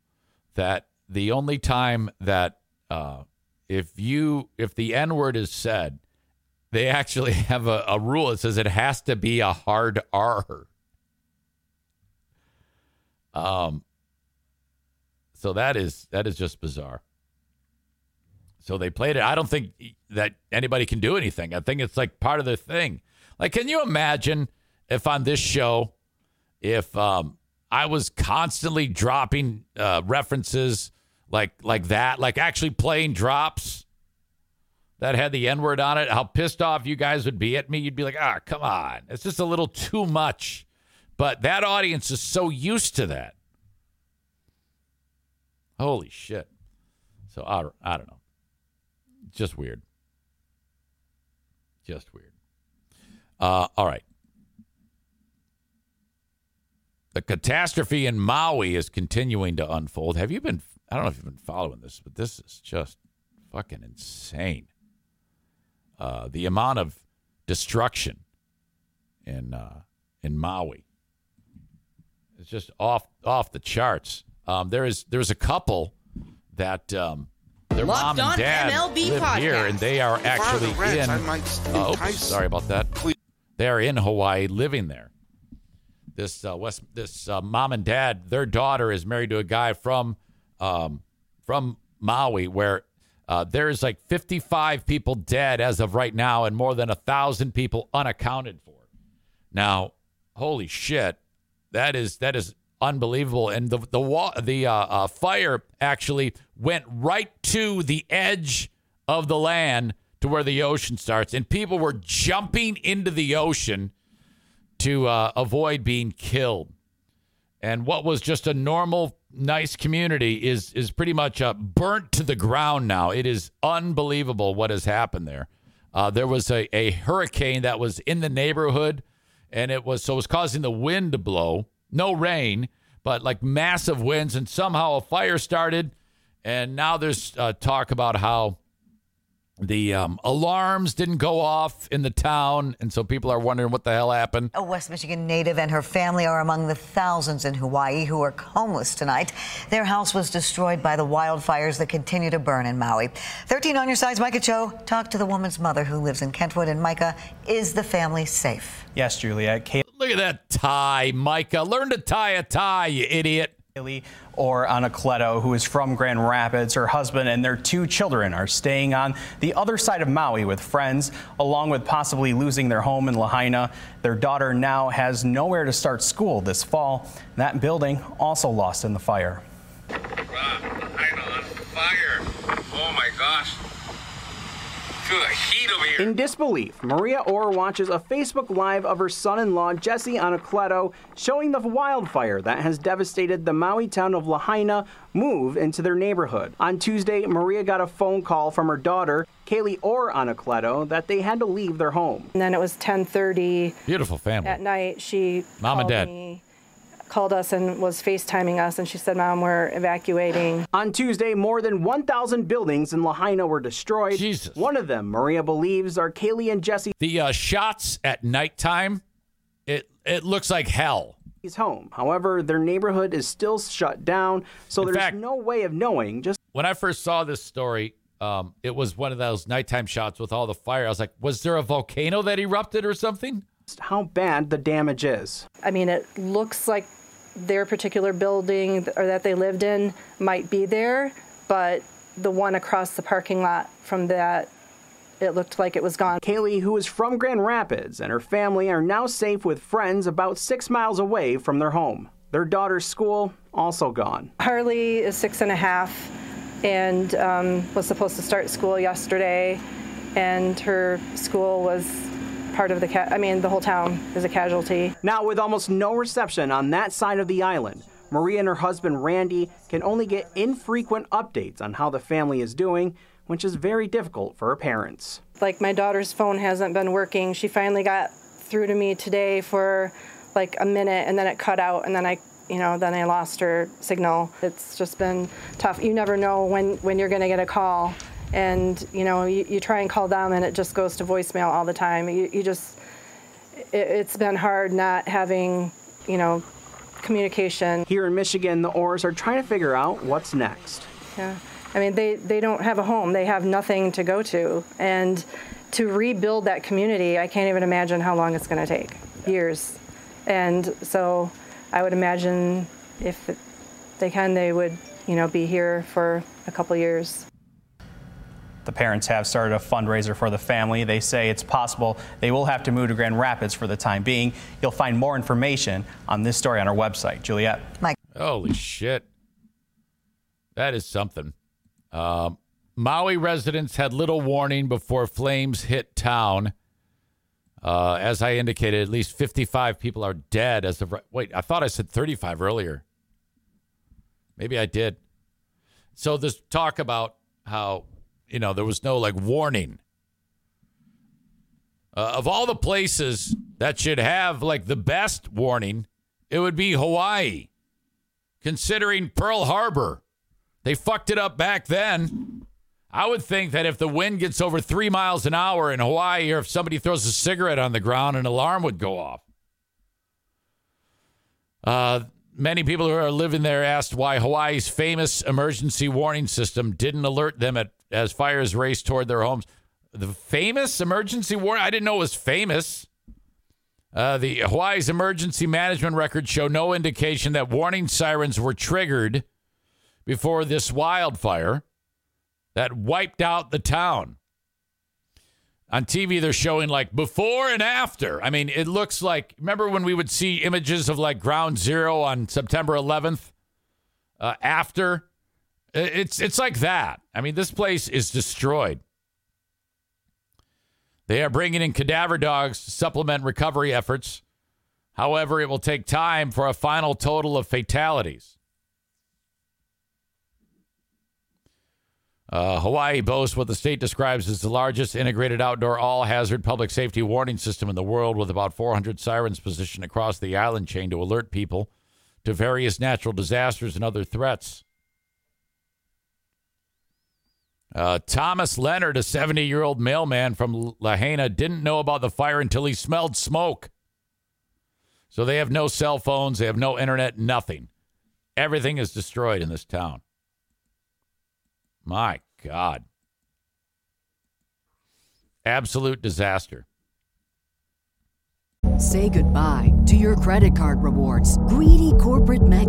that the only time that uh, if you if the N word is said, they actually <laughs> have a, a rule that says it has to be a hard R. Um. So that is that is just bizarre. So they played it. I don't think that anybody can do anything. I think it's like part of the thing. Like, can you imagine if on this show, if um, I was constantly dropping uh, references like like that, like actually playing drops that had the N word on it, how pissed off you guys would be at me. You'd be like, ah, come on. It's just a little too much. But that audience is so used to that. Holy shit. So I I don't know. Just weird. Just weird. Uh, all right. The catastrophe in Maui is continuing to unfold. Have you been? I don't know if you've been following this, but this is just fucking insane. Uh, the amount of destruction in uh, in Maui is just off off the charts. Um, there is there's a couple that um, their Locked mom and dad MLB live here, and they are actually the Reds, in. I might Uh, oops, sorry about that. They are in Hawaii, living there. This uh, West, this uh, mom and dad, their daughter is married to a guy from um, from Maui, where uh, there's like 55 people dead as of right now, and more than a thousand people unaccounted for. Now, holy shit, that is that is unbelievable. And the the wa- the uh, uh, fire actually went right to the edge of the land to where the ocean starts, and people were jumping into the ocean to uh, avoid being killed. And what was just a normal, nice community is is pretty much uh, burnt to the ground now. It is unbelievable what has happened there. Uh, there was a, a hurricane that was in the neighborhood, and it was so it was causing the wind to blow. No rain, but like massive winds, and somehow a fire started. And now there's uh, talk about how the um, alarms didn't go off in the town, and so people are wondering what the hell happened. A West Michigan native and her family are among the thousands in Hawaii who are homeless tonight. Their house was destroyed by the wildfires that continue to burn in Maui. 13 on your sides, Micah Cho talked to the woman's mother who lives in Kentwood. And Micah, is the family safe? Yes, Juliet. Look at that tie, Micah. Learn to tie a tie, you idiot. Kaylee Orr Anacleto, who is from Grand Rapids. Her husband and their two children are staying on the other side of Maui with friends, along with possibly losing their home in Lahaina. Their daughter now has nowhere to start school this fall. That building also lost in the fire. Lahaina on fire. Oh my gosh. Feel the heat over here. In disbelief, Maria Orr watches a Facebook Live of her son in law, Jesse Anacleto, showing the wildfire that has devastated the Maui town of Lahaina move into their neighborhood. On Tuesday, Maria got a phone call from her daughter, Kaylee Orr Anacleto, that they had to leave their home. And then it was 10:30 Beautiful family. at night. She Mom and dad. me, called us and was FaceTiming us, and she said, "Mom, we're evacuating." On Tuesday, more than 1,000 buildings in Lahaina were destroyed. Jesus. One of them, Maria believes, are Kaylee and Jesse. The uh, shots at nighttime, it it looks like hell. He's home. However, their neighborhood is still shut down, so In there's fact- no way of knowing just When I first saw this story, um, it was one of those nighttime shots with all the fire. I was like, was there a volcano that erupted or something? how bad the damage is. I mean, it looks like their particular building or that they lived in might be there, but the one across the parking lot from that it looked like it was gone. Kaylee, who is from Grand Rapids, and her family are now safe with friends about six miles away from their home. Their daughter's school also gone. Harley is six and a half and um, was supposed to start school yesterday, and her school was part of the, I mean, the whole town is a casualty. Now, with almost no reception on that side of the island, Maria and her husband Randy can only get infrequent updates on how the family is doing, which is very difficult for her parents. Like, my daughter's phone hasn't been working. She finally got through to me today for like a minute and then it cut out and then I you know then I lost her signal. It's just been tough. You never know when when you're going to get a call and you know you, you try and call them and it just goes to voicemail all the time. You, you just it, it's been hard not having you know communication. Here in Michigan, the Orrs are trying to figure out what's next. Yeah. I mean, they, they don't have a home. They have nothing to go to. And to rebuild that community, I can't even imagine how long it's going to take. Years. And so I would imagine if they can, they would, you know, be here for a couple years. The parents have started a fundraiser for the family. They say it's possible they will have to move to Grand Rapids for the time being. You'll find more information on this story on our website. Juliet. Mike. Holy shit. That is something. Uh, Maui residents had little warning before flames hit town. Uh, as I indicated, at least 55 people are dead as of. Wait, I thought I said 35 earlier. Maybe I did. So this talk about how you know there was no like warning. Uh, of all the places that should have like the best warning, it would be Hawaii. Considering Pearl Harbor, they fucked it up back then. I would think that if the wind gets over three miles an hour in Hawaii, or if somebody throws a cigarette on the ground, an alarm would go off. Uh, many people who are living there asked why Hawaii's famous emergency warning system didn't alert them at, as fires raced toward their homes. The famous emergency warning? I didn't know it was famous. Uh, the Hawaii's emergency management records show no indication that warning sirens were triggered before this wildfire that wiped out the town. On TV, they're showing like before and after. I mean, it looks like, remember when we would see images of like ground zero on September 11th? Uh, after? It's, it's like that. I mean, this place is destroyed. They are bringing in cadaver dogs to supplement recovery efforts. However, it will take time for a final total of fatalities. Uh, Hawaii boasts what the state describes as the largest integrated outdoor all hazard public safety warning system in the world, with about 400 sirens positioned across the island chain to alert people to various natural disasters and other threats. Uh, Thomas Leonard, a 70 year old mailman from Lahaina, didn't know about the fire until he smelled smoke. So they have no cell phones, they have no internet, nothing. Everything is destroyed in this town. My God. Absolute disaster. Say goodbye to your credit card rewards. Greedy corporate mega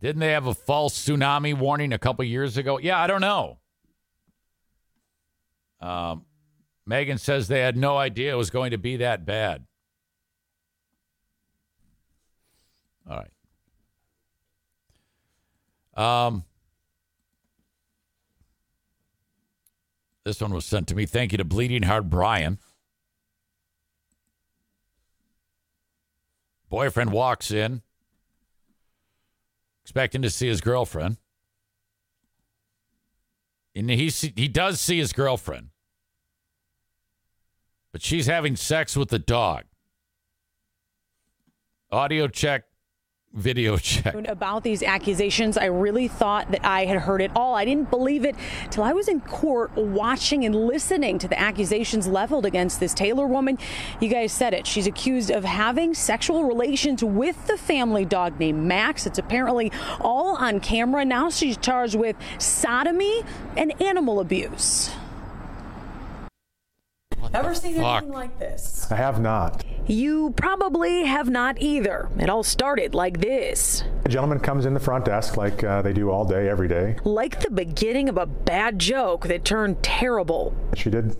Didn't they have a false tsunami warning a couple years ago? Yeah, I don't know. Um, Megan says they had no idea it was going to be that bad. All right. Um, this one was sent to me. Thank you to Bleeding Heart Brian. Boyfriend walks in, expecting to see his girlfriend. And he, he does see his girlfriend, but she's having sex with the dog. Audio check video <laughs> check. About these accusations, I really thought that I had heard it all. I didn't believe it till I was in court watching and listening to the accusations leveled against this Taylor woman. You guys said it. She's accused of having sexual relations with the family dog named Max. It's apparently all on camera. Now she's charged with sodomy and animal abuse. Ever seen fuck? anything like this? I have not. You probably have not either. It all started like this. A gentleman comes in the front desk like uh, they do all day, every day. Like the beginning of a bad joke that turned terrible. She did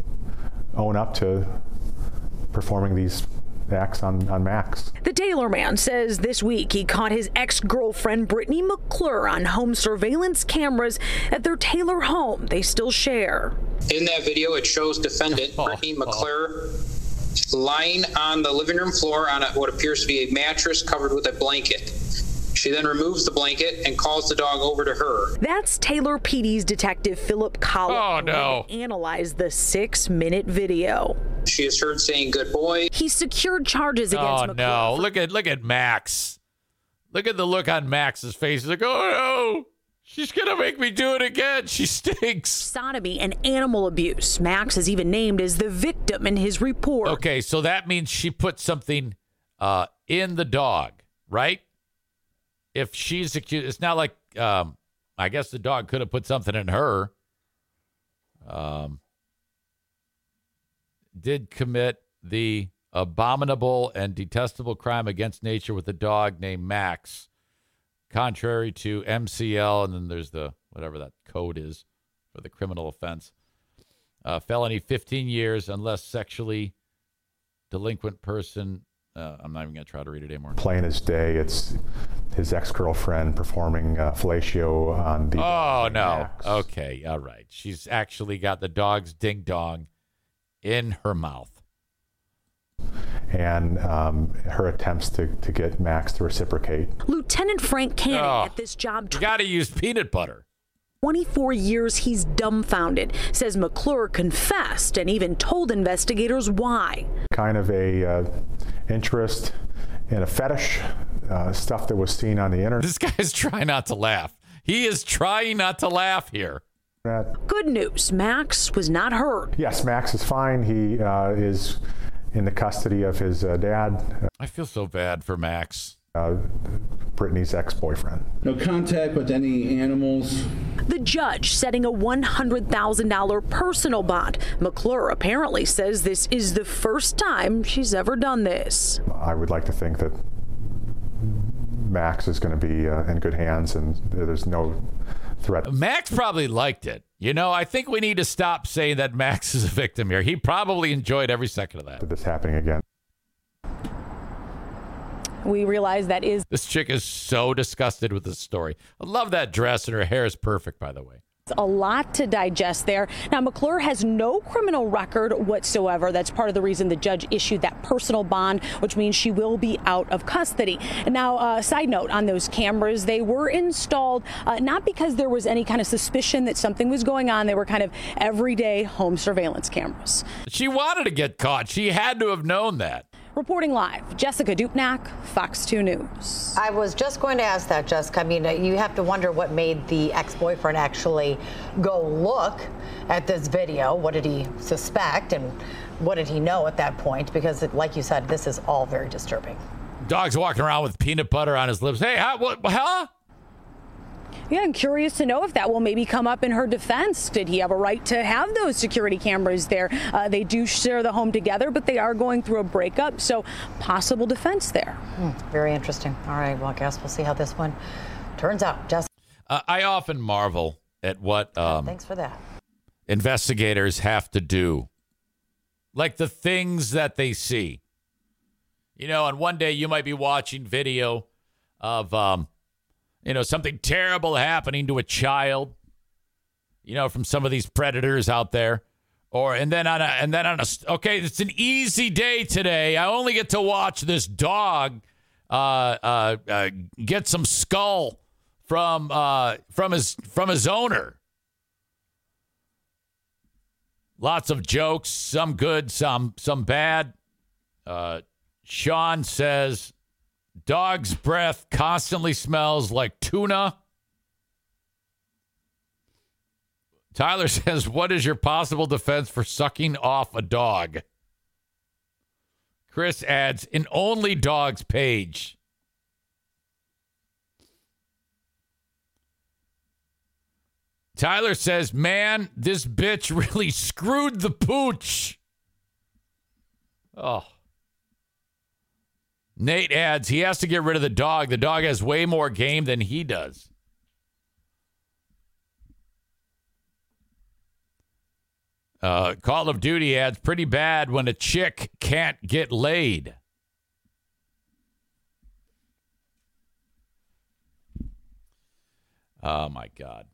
own up to performing these acts on, on Max. The Taylor man says this week he caught his ex girlfriend Brittany McClure on home surveillance cameras at their Taylor home they still share. In that video, it shows defendant oh. Brittany McClure lying on the living room floor on a, what appears to be a mattress covered with a blanket. She then removes the blanket and calls the dog over to her. That's Taylor PD's detective Philip Collins. Oh, no. Analyzed the six minute video. She is heard saying good boy. He secured charges against Oh McClure no! for Look at look at Max. Look at the look on Max's face. He's like, oh no, she's gonna make me do it again. She stinks. sodomy and animal abuse. Max is even named as the victim in his report. Okay, so that means she put something uh, in the dog, right? If she's accused, it's not like um, I guess the dog could have put something in her. Um, did commit the abominable and detestable crime against nature with a dog named Max, contrary to MCL, and then there's the whatever that code is for the criminal offense. Uh, felony 15 years unless sexually delinquent person. Uh, I'm not even going to try to read it anymore. Plain as day, it's his ex girlfriend performing uh, fellatio on the. Oh, no. Okay. All right. She's actually got the dog's ding dong in her mouth. And um, her attempts to, to get Max to reciprocate. Lieutenant Frank Canning Oh. at this job You got to use peanut butter. 24 years he's dumbfounded says mcclure confessed and even told investigators why Kind of a uh, interest in a fetish, uh, stuff that was seen on the internet. This guy's <laughs> trying not to laugh. He is trying not to laugh here. Good news max was not hurt Yes, Max is fine. He uh, is in the custody of his uh, dad, I feel so bad for Max. uh, Brittany's ex boyfriend. No contact with any animals. the judge setting a $100000 personal bond mcclure apparently says this is the first time she's ever done this I would like to think that Max is going to be uh, in good hands and there's no threat. Max probably liked it. You know, I think we need to stop saying that Max is a victim here. He probably enjoyed every second of that. This happening again. we realize that is This chick is so disgusted with this story. I love that dress, and her hair is perfect, by the way. A lot to digest there. Now, McClure has no criminal record whatsoever. That's part of the reason the judge issued that personal bond, which means she will be out of custody. And now, uh, side note on those cameras, they were installed uh, not because there was any kind of suspicion that something was going on. They were kind of everyday home surveillance cameras. She wanted to get caught. She had to have known that. Reporting live, Jessica Dupnack, Fox 2 News. I was just going to ask that, Jessica. I mean, uh, you have to wonder what made the ex boyfriend actually go look at this video. What did he suspect and what did he know at that point? Because, like you said, this is all very disturbing. Dog's walking around with peanut butter on his lips. Hey, how, what, huh? Yeah, I'm curious to know if that will maybe come up in her defense. Did he have a right to have those security cameras there? Uh, they do share the home together, but they are going through a breakup, so possible defense there. Hmm, very interesting. All right, well, I guess we'll see how this one turns out. Jessica, Uh, I often marvel at what um, thanks for that. investigators have to do, like the things that they see. You know, and one day you might be watching video of, um, you know, something terrible happening to a child. You know, from some of these predators out there, or and then on a and then on a okay, it's an easy day today. I only get to watch this dog uh, uh, uh, get some skull from uh, from his from his owner. Lots of jokes, some good, some some bad. Uh, Sean says Dog's breath constantly smells like tuna. Tyler <laughs> says, What is your possible defense for sucking off a dog? Chris adds, An only dogs page. Tyler says, Man, this bitch <laughs> really screwed the pooch. Oh. Nate adds, he has to get rid of the dog. The dog has way more game than he does. Uh, Call of Duty adds, pretty bad when a chick can't get laid. Oh, my God.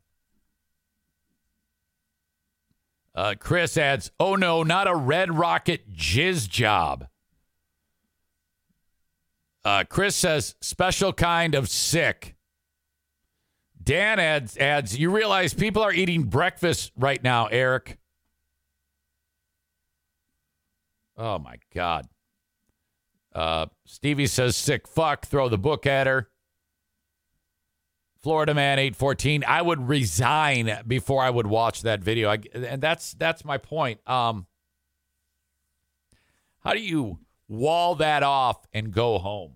Uh, Chris adds, oh no, not a red rocket jizz job. Uh, Chris says, special kind of sick. Dan adds, adds, you realize people are eating breakfast right now, Eric. Oh my God. Uh, Stevie says, sick fuck, throw the book at her. Florida man 814. I would resign before I would watch that video. I, and that's that's my point. Um, how do you wall that off and go home?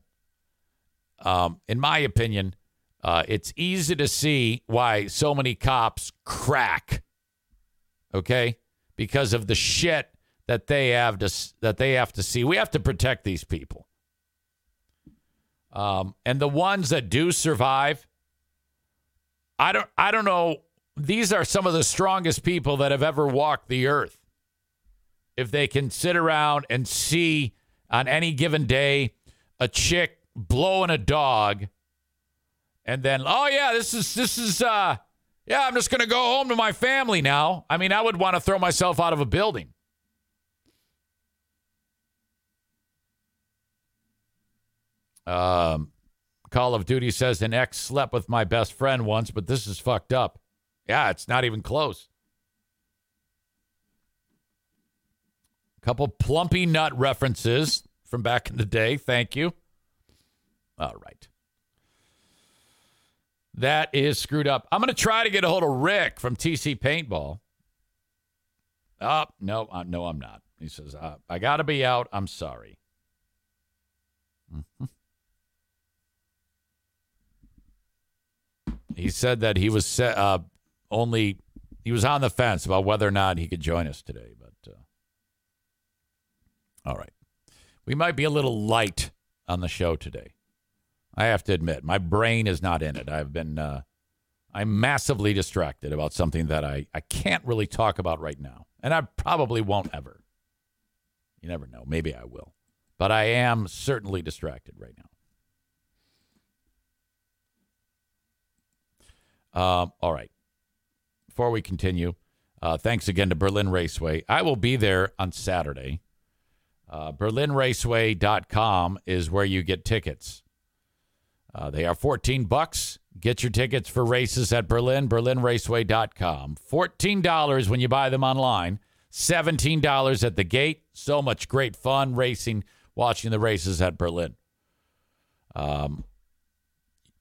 Um, in my opinion, uh, it's easy to see why so many cops crack. Okay, because of the shit that they have to that they have to see. We have to protect these people. Um, and the ones that do survive I don't I don't know. These are some of the strongest people that have ever walked the earth. If they can sit around and see on any given day a chick blowing a dog and then oh yeah, this is this is uh yeah, I'm just to go home to my family now. I mean, I would want to throw myself out of a building. Um Call of Duty says an ex slept with my best friend once, but this is fucked up. Yeah, it's not even close. Couple plumpy nut references from back in the day. Thank you. All right. That is screwed up. I'm going to try to get a hold of Rick from TC Paintball. Oh, no, uh, no, I'm not. He says, uh, I got to be out. I'm sorry. Mm-hmm. He said that he was uh, only he was on the fence about whether or not he could join us today. But all right, we might be a little light on the show today. I have to admit, my brain is not in it. I've been uh, I'm massively distracted about something that I, I can't really talk about right now, and I probably won't ever. You never know. Maybe I will, but I am certainly distracted right now. Um, all right. Before we continue, uh, thanks again to Berlin Raceway. I will be there on Saturday. Uh, BerlinRaceway.com is where you get tickets. Uh, they are 14 bucks. Get your tickets for races at Berlin, BerlinRaceway.com. $14 when you buy them online, $17 at the gate. So much great fun racing, watching the races at Berlin. Um,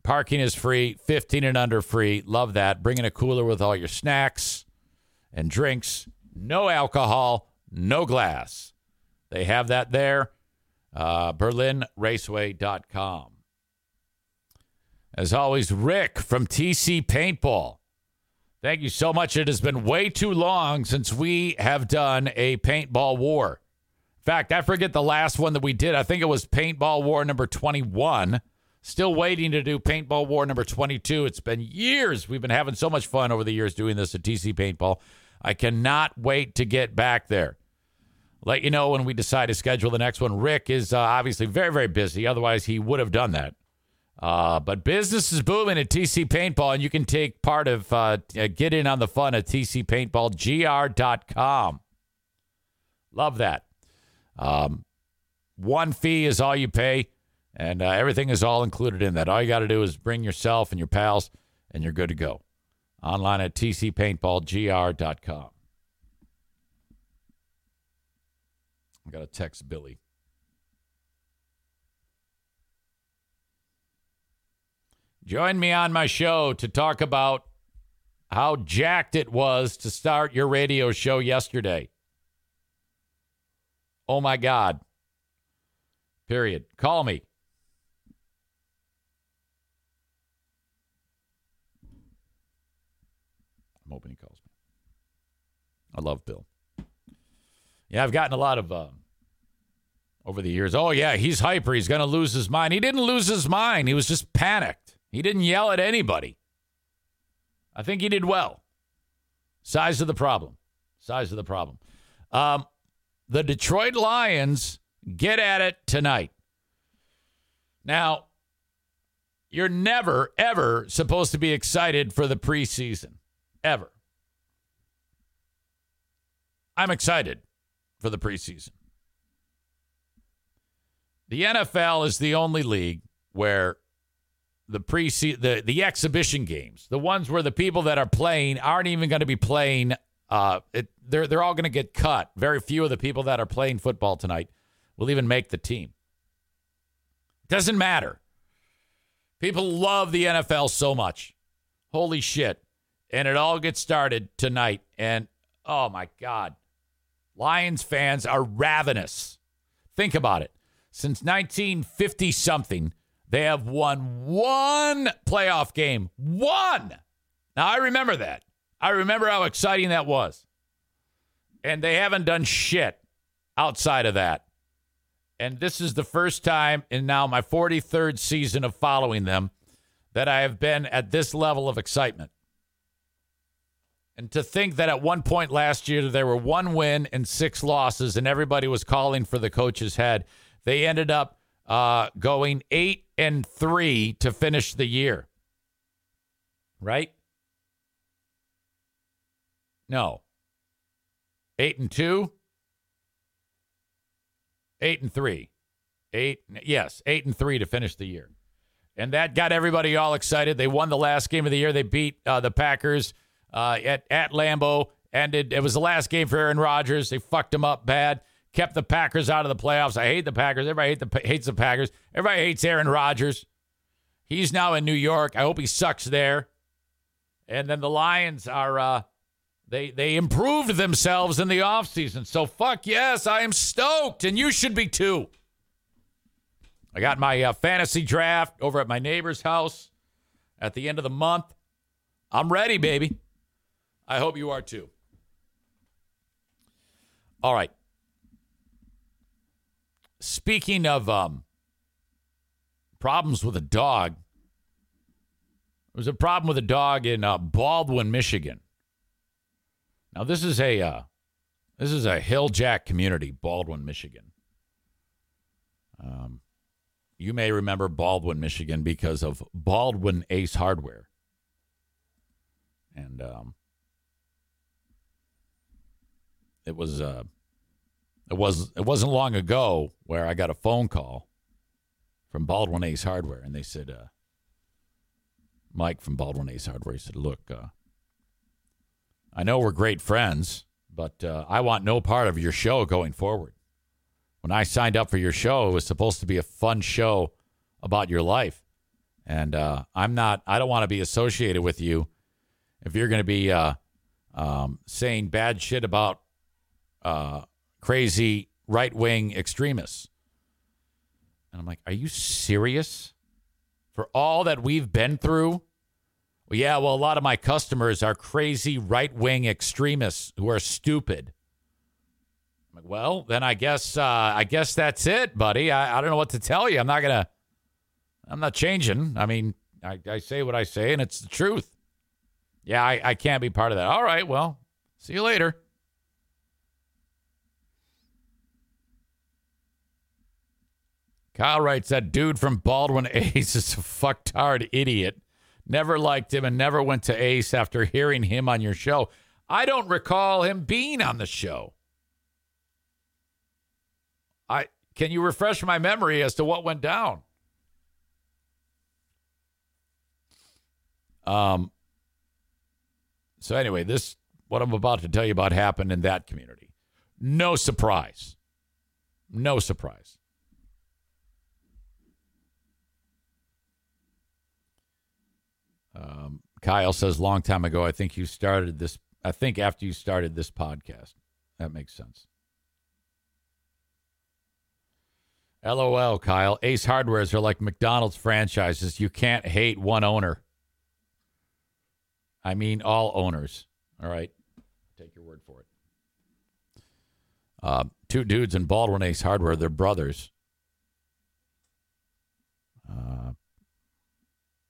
Parking is free, 15 and under free. Love that. Bring in a cooler with all your snacks and drinks. No alcohol, no glass. They have that there. Uh, BerlinRaceway.com. As always, Rick from TC Paintball. Thank you so much. It has been way too long since we have done a paintball war. In fact, I forget the last one that we did. I think it was Paintball War number 21. Still waiting to do Paintball War number 22. It's been years. We've been having so much fun over the years doing this at TC Paintball. I cannot wait to get back there. Let you know when we decide to schedule the next one. Rick is uh, obviously very, very busy. Otherwise, he would have done that. Uh, but business is booming at TC Paintball, and you can take part of, uh, get in on the fun at tcpaintballgr.com. Love that. Um, one fee is all you pay. And uh, everything is all included in that. All you got to do is bring yourself and your pals, and you're good to go. Online at tcpaintballgr.com. I got to text Billy. Join me on my show to talk about how jacked it was to start your radio show yesterday. Oh my God. Period. Call me. I'm hoping he calls me. I love Bill. Yeah, I've gotten a lot of uh, over the years. Oh yeah, he's hyper. He's going to lose his mind. He didn't lose his mind. He was just panicked. He didn't yell at anybody. I think he did well. Size of the problem. Size of the problem. Um, the Detroit Lions get at it tonight. Now, you're never, ever supposed to be excited for the preseason. Ever. I'm excited for the preseason. The NFL is the only league where the pre the the exhibition games, the ones where the people that are playing aren't even going to be playing. Uh, it, they're they're all going to get cut. Very few of the people that are playing football tonight will even make the team. Doesn't matter. People love the NFL so much. Holy shit. And it all gets started tonight. And oh my God. Lions fans are ravenous. Think about it. Since 1950 something, they have won one playoff game. One. Now, I remember that. I remember how exciting that was. And they haven't done shit outside of that. And this is the first time in now my 43rd season of following them that I have been at this level of excitement. And to think that at one point last year there were one win and six losses, and everybody was calling for the coach's head. They ended up uh, going eight and three to finish the year. Right? No. Eight and two. Eight and three. Eight. Yes, eight and three to finish the year. And that got everybody all excited. They won the last game of the year. They beat uh, the Packers uh, at at Lambeau. Ended. It was the last game for Aaron Rodgers. They fucked him up bad. Kept the Packers out of the playoffs. I hate the Packers. Everybody hate the, hates the Packers. Everybody hates Aaron Rodgers. He's now in New York. I hope he sucks there. And then the Lions are uh, they they improved themselves in the offseason. So fuck yes, I am stoked, and you should be too. I got my uh, fantasy draft over at my neighbor's house at the end of the month. I'm ready, baby. I hope you are too. All right. Speaking of um, problems with a dog, there was a problem with a dog in uh, Baldwin, Michigan. Now this is a uh, this is a hill jack community, Baldwin, Michigan. Um, you may remember Baldwin, Michigan, because of Baldwin Ace Hardware, and um, it was uh, it was it wasn't long ago where I got a phone call from Baldwin Ace Hardware, and they said, uh, Mike from Baldwin Ace Hardware, he said, look, uh, I know we're great friends, but uh, I want no part of your show going forward. When I signed up for your show, it was supposed to be a fun show about your life, and uh, I'm not. I don't want to be associated with you if you're going to be uh, um, saying bad shit about uh, crazy right wing extremists. And I'm like, are you serious? For all that we've been through? Well, yeah, well, a lot of my customers are crazy right wing extremists who are stupid. I'm like, well, then I guess uh, I guess that's it, buddy. I, I don't know what to tell you. I'm not gonna I'm not changing. I mean, I, I say what I say and it's the truth. Yeah, I, I can't be part of that. All right, well, see you later. Kyle writes that dude from Baldwin <laughs> Ace is a fucktard idiot. Never liked him and never went to Ace after hearing him on your show. I don't recall him being on the show. I can you refresh my memory as to what went down? Um so anyway, this what I'm about to tell you about happened in that community. No surprise. No surprise. Kyle says, long time ago, I think you started this. I think after you started this podcast. That makes sense. LOL, Kyle. Ace Hardwares are like McDonald's franchises. You can't hate one owner. I mean, all owners. All right. Take your word for it. Uh, two dudes in Baldwin Ace Hardware, they're brothers. Uh,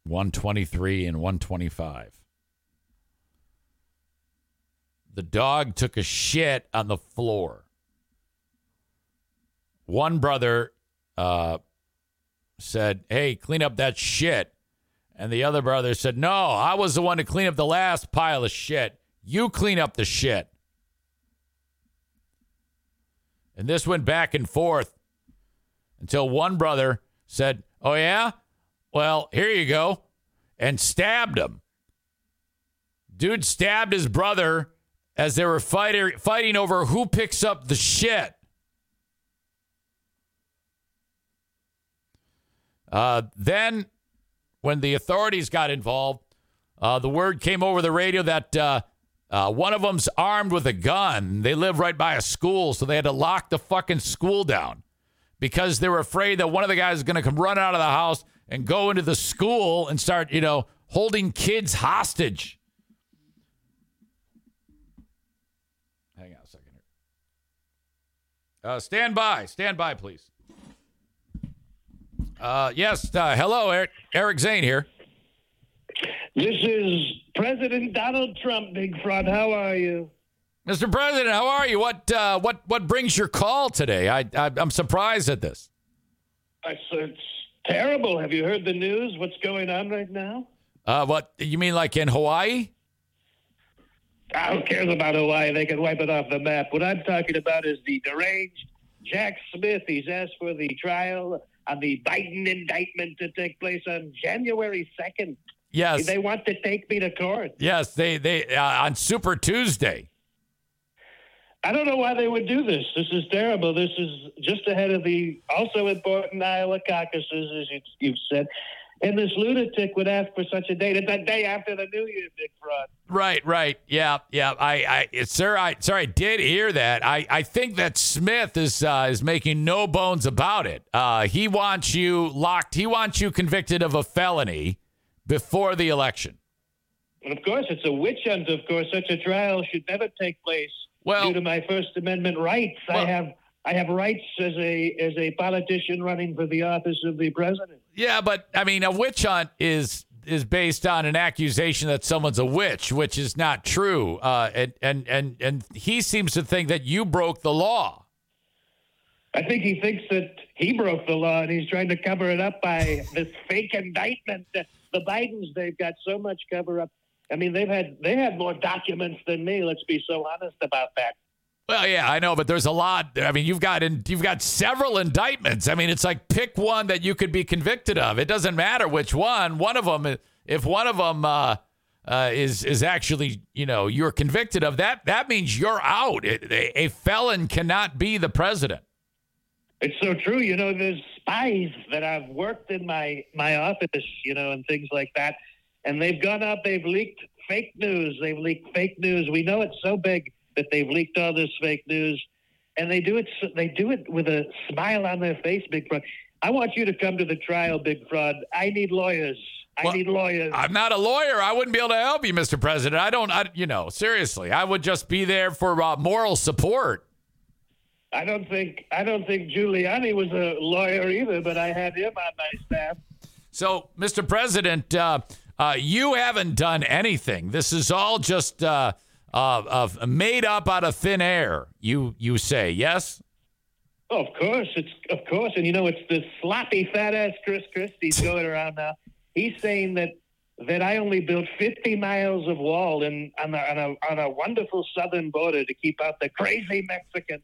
123 and 125. The dog took a shit on the floor. One brother uh, said, Hey, clean up that shit. And the other brother said, No, I was the one to clean up the last pile of shit. You clean up the shit. And this went back and forth until one brother said, Oh, yeah? Well, here you go. And stabbed him. Dude stabbed his brother as they were fighting fighting over who picks up the shit. Uh, then, when the authorities got involved, uh, the word came over the radio that uh, uh, one of them's armed with a gun. They live right by a school, so they had to lock the fucking school down because they were afraid that one of the guys is going to come run out of the house and go into the school and start, you know, holding kids hostage. Hang on a second here. Uh, stand by. Stand by, please. Uh, yes. Uh, hello, Eric, Eric Zane here. This is President Donald Trump, Big Fraud. How are you? Mr. President, how are you? What uh, what what brings your call today? I, I am surprised at this. I it's terrible. Have you heard the news? What's going on right now? Uh, what you mean, like in Hawaii? Ah, who cares about Hawaii? They can wipe it off the map. What I'm talking about is the deranged Jack Smith. He's asked for the trial on the Biden indictment to take place on January 2nd. Yes. They want to take me to court. Yes, they they uh, on Super Tuesday. I don't know why they would do this. This is terrible. This is just ahead of the also important Iowa caucuses, as you, you've said. And this lunatic would ask for such a date. It's the day after the New Year, big fraud. Right, right. Yeah, yeah. I, I, sir, I, sir, I did hear that. I, I think that Smith is uh, is making no bones about it. Uh, he wants you locked. He wants you convicted of a felony before the election. And of course, it's a witch hunt. Of course, such a trial should never take place well, due to my First Amendment rights. Well, I have I have rights as a as a politician running for the office of the president. Yeah, but I mean, a witch hunt is is based on an accusation that someone's a witch, which is not true. Uh, and and and and he seems to think that you broke the law. I think he thinks that he broke the law, and he's trying to cover it up by <laughs> this fake indictment. The, the Bidens, they've got so much cover up. I mean, they've had they had more documents than me. Let's be so honest about that. Well, yeah, I know, but there's a lot. I mean, you've got in, you've got several indictments. I mean, it's like pick one that you could be convicted of. It doesn't matter which one. One of them, if one of them uh, uh, is is actually, you know, you're convicted of that, that means you're out. It, a, a felon cannot be the president. It's so true. You know, there's spies that I've worked in my my office, you know, and things like that, and they've gone out. They've leaked fake news. They've leaked fake news. We know it's so big that they've leaked all this fake news, and they do it. They do it with a smile on their face, Big Fraud. I want you to come to the trial, Big Fraud. I need lawyers. I Well, need lawyers. I'm not a lawyer. I wouldn't be able to help you, Mr. President. I don't. I, you know, seriously, I would just be there for uh, moral support. I don't think I don't think Giuliani was a lawyer either, but I had him on my staff. So, Mr. President, uh, uh, you haven't done anything. This is all just uh, uh, uh, made up out of thin air. You you say yes? Oh, of course, it's of course, and you know it's the sloppy fat ass Chris Christie's <laughs> going around now. He's saying that that I only built 50 miles of wall in on a, on a on a wonderful southern border to keep out the crazy Mexicans.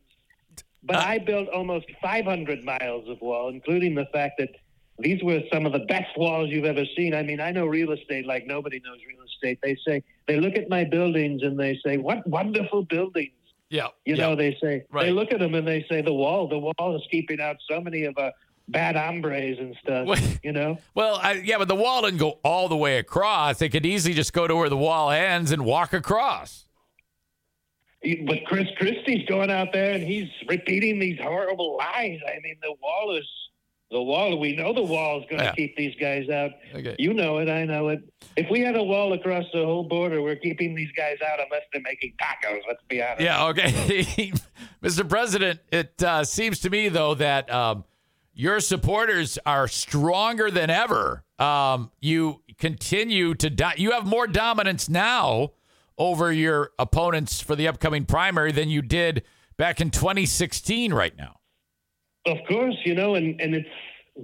But I built almost 500 miles of wall, including the fact that these were some of the best walls you've ever seen. I mean, I know real estate like nobody knows real estate. They say they look at my buildings and they say, "What wonderful buildings." Yeah. You yeah. know, they say Right. they look at them and they say the wall, the wall is keeping out so many of our bad hombres and stuff. <laughs> you know. Well, I, yeah, but the wall didn't go all the way across. They could easily just go to where the wall ends and walk across. But Chris Christie's going out there and he's repeating these horrible lies. I mean, the wall is the wall. We know the wall is going to Yeah. keep these guys out. Okay. You know it. I know it. If we had a wall across the whole border, we're keeping these guys out unless they're making tacos. Let's be honest. Yeah, okay. <laughs> Mr. President, it uh, seems to me, though, that um, your supporters are stronger than ever. Um, you continue to, do- you have more dominance now over your opponents for the upcoming primary than you did back in 2016 right now. Of course, you know, and, and it's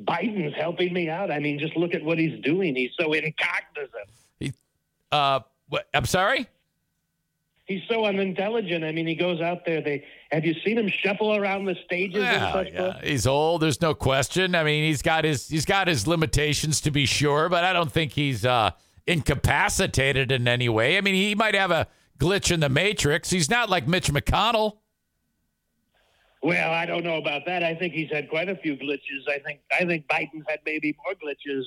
Biden's helping me out. I mean, just look at what he's doing. He's so incognizant. He, Uh, what, I'm sorry? He's so unintelligent. I mean, he goes out there. They have you seen him shuffle around the stages such? yeah. He's old. There's no question. I mean, he's got his he's got his limitations to be sure, but I don't think he's uh, incapacitated in any way. I mean, he might have a glitch in the matrix. He's not like Mitch McConnell. Well, I don't know about that. I think he's had quite a few glitches. I think I think Biden's had maybe more glitches,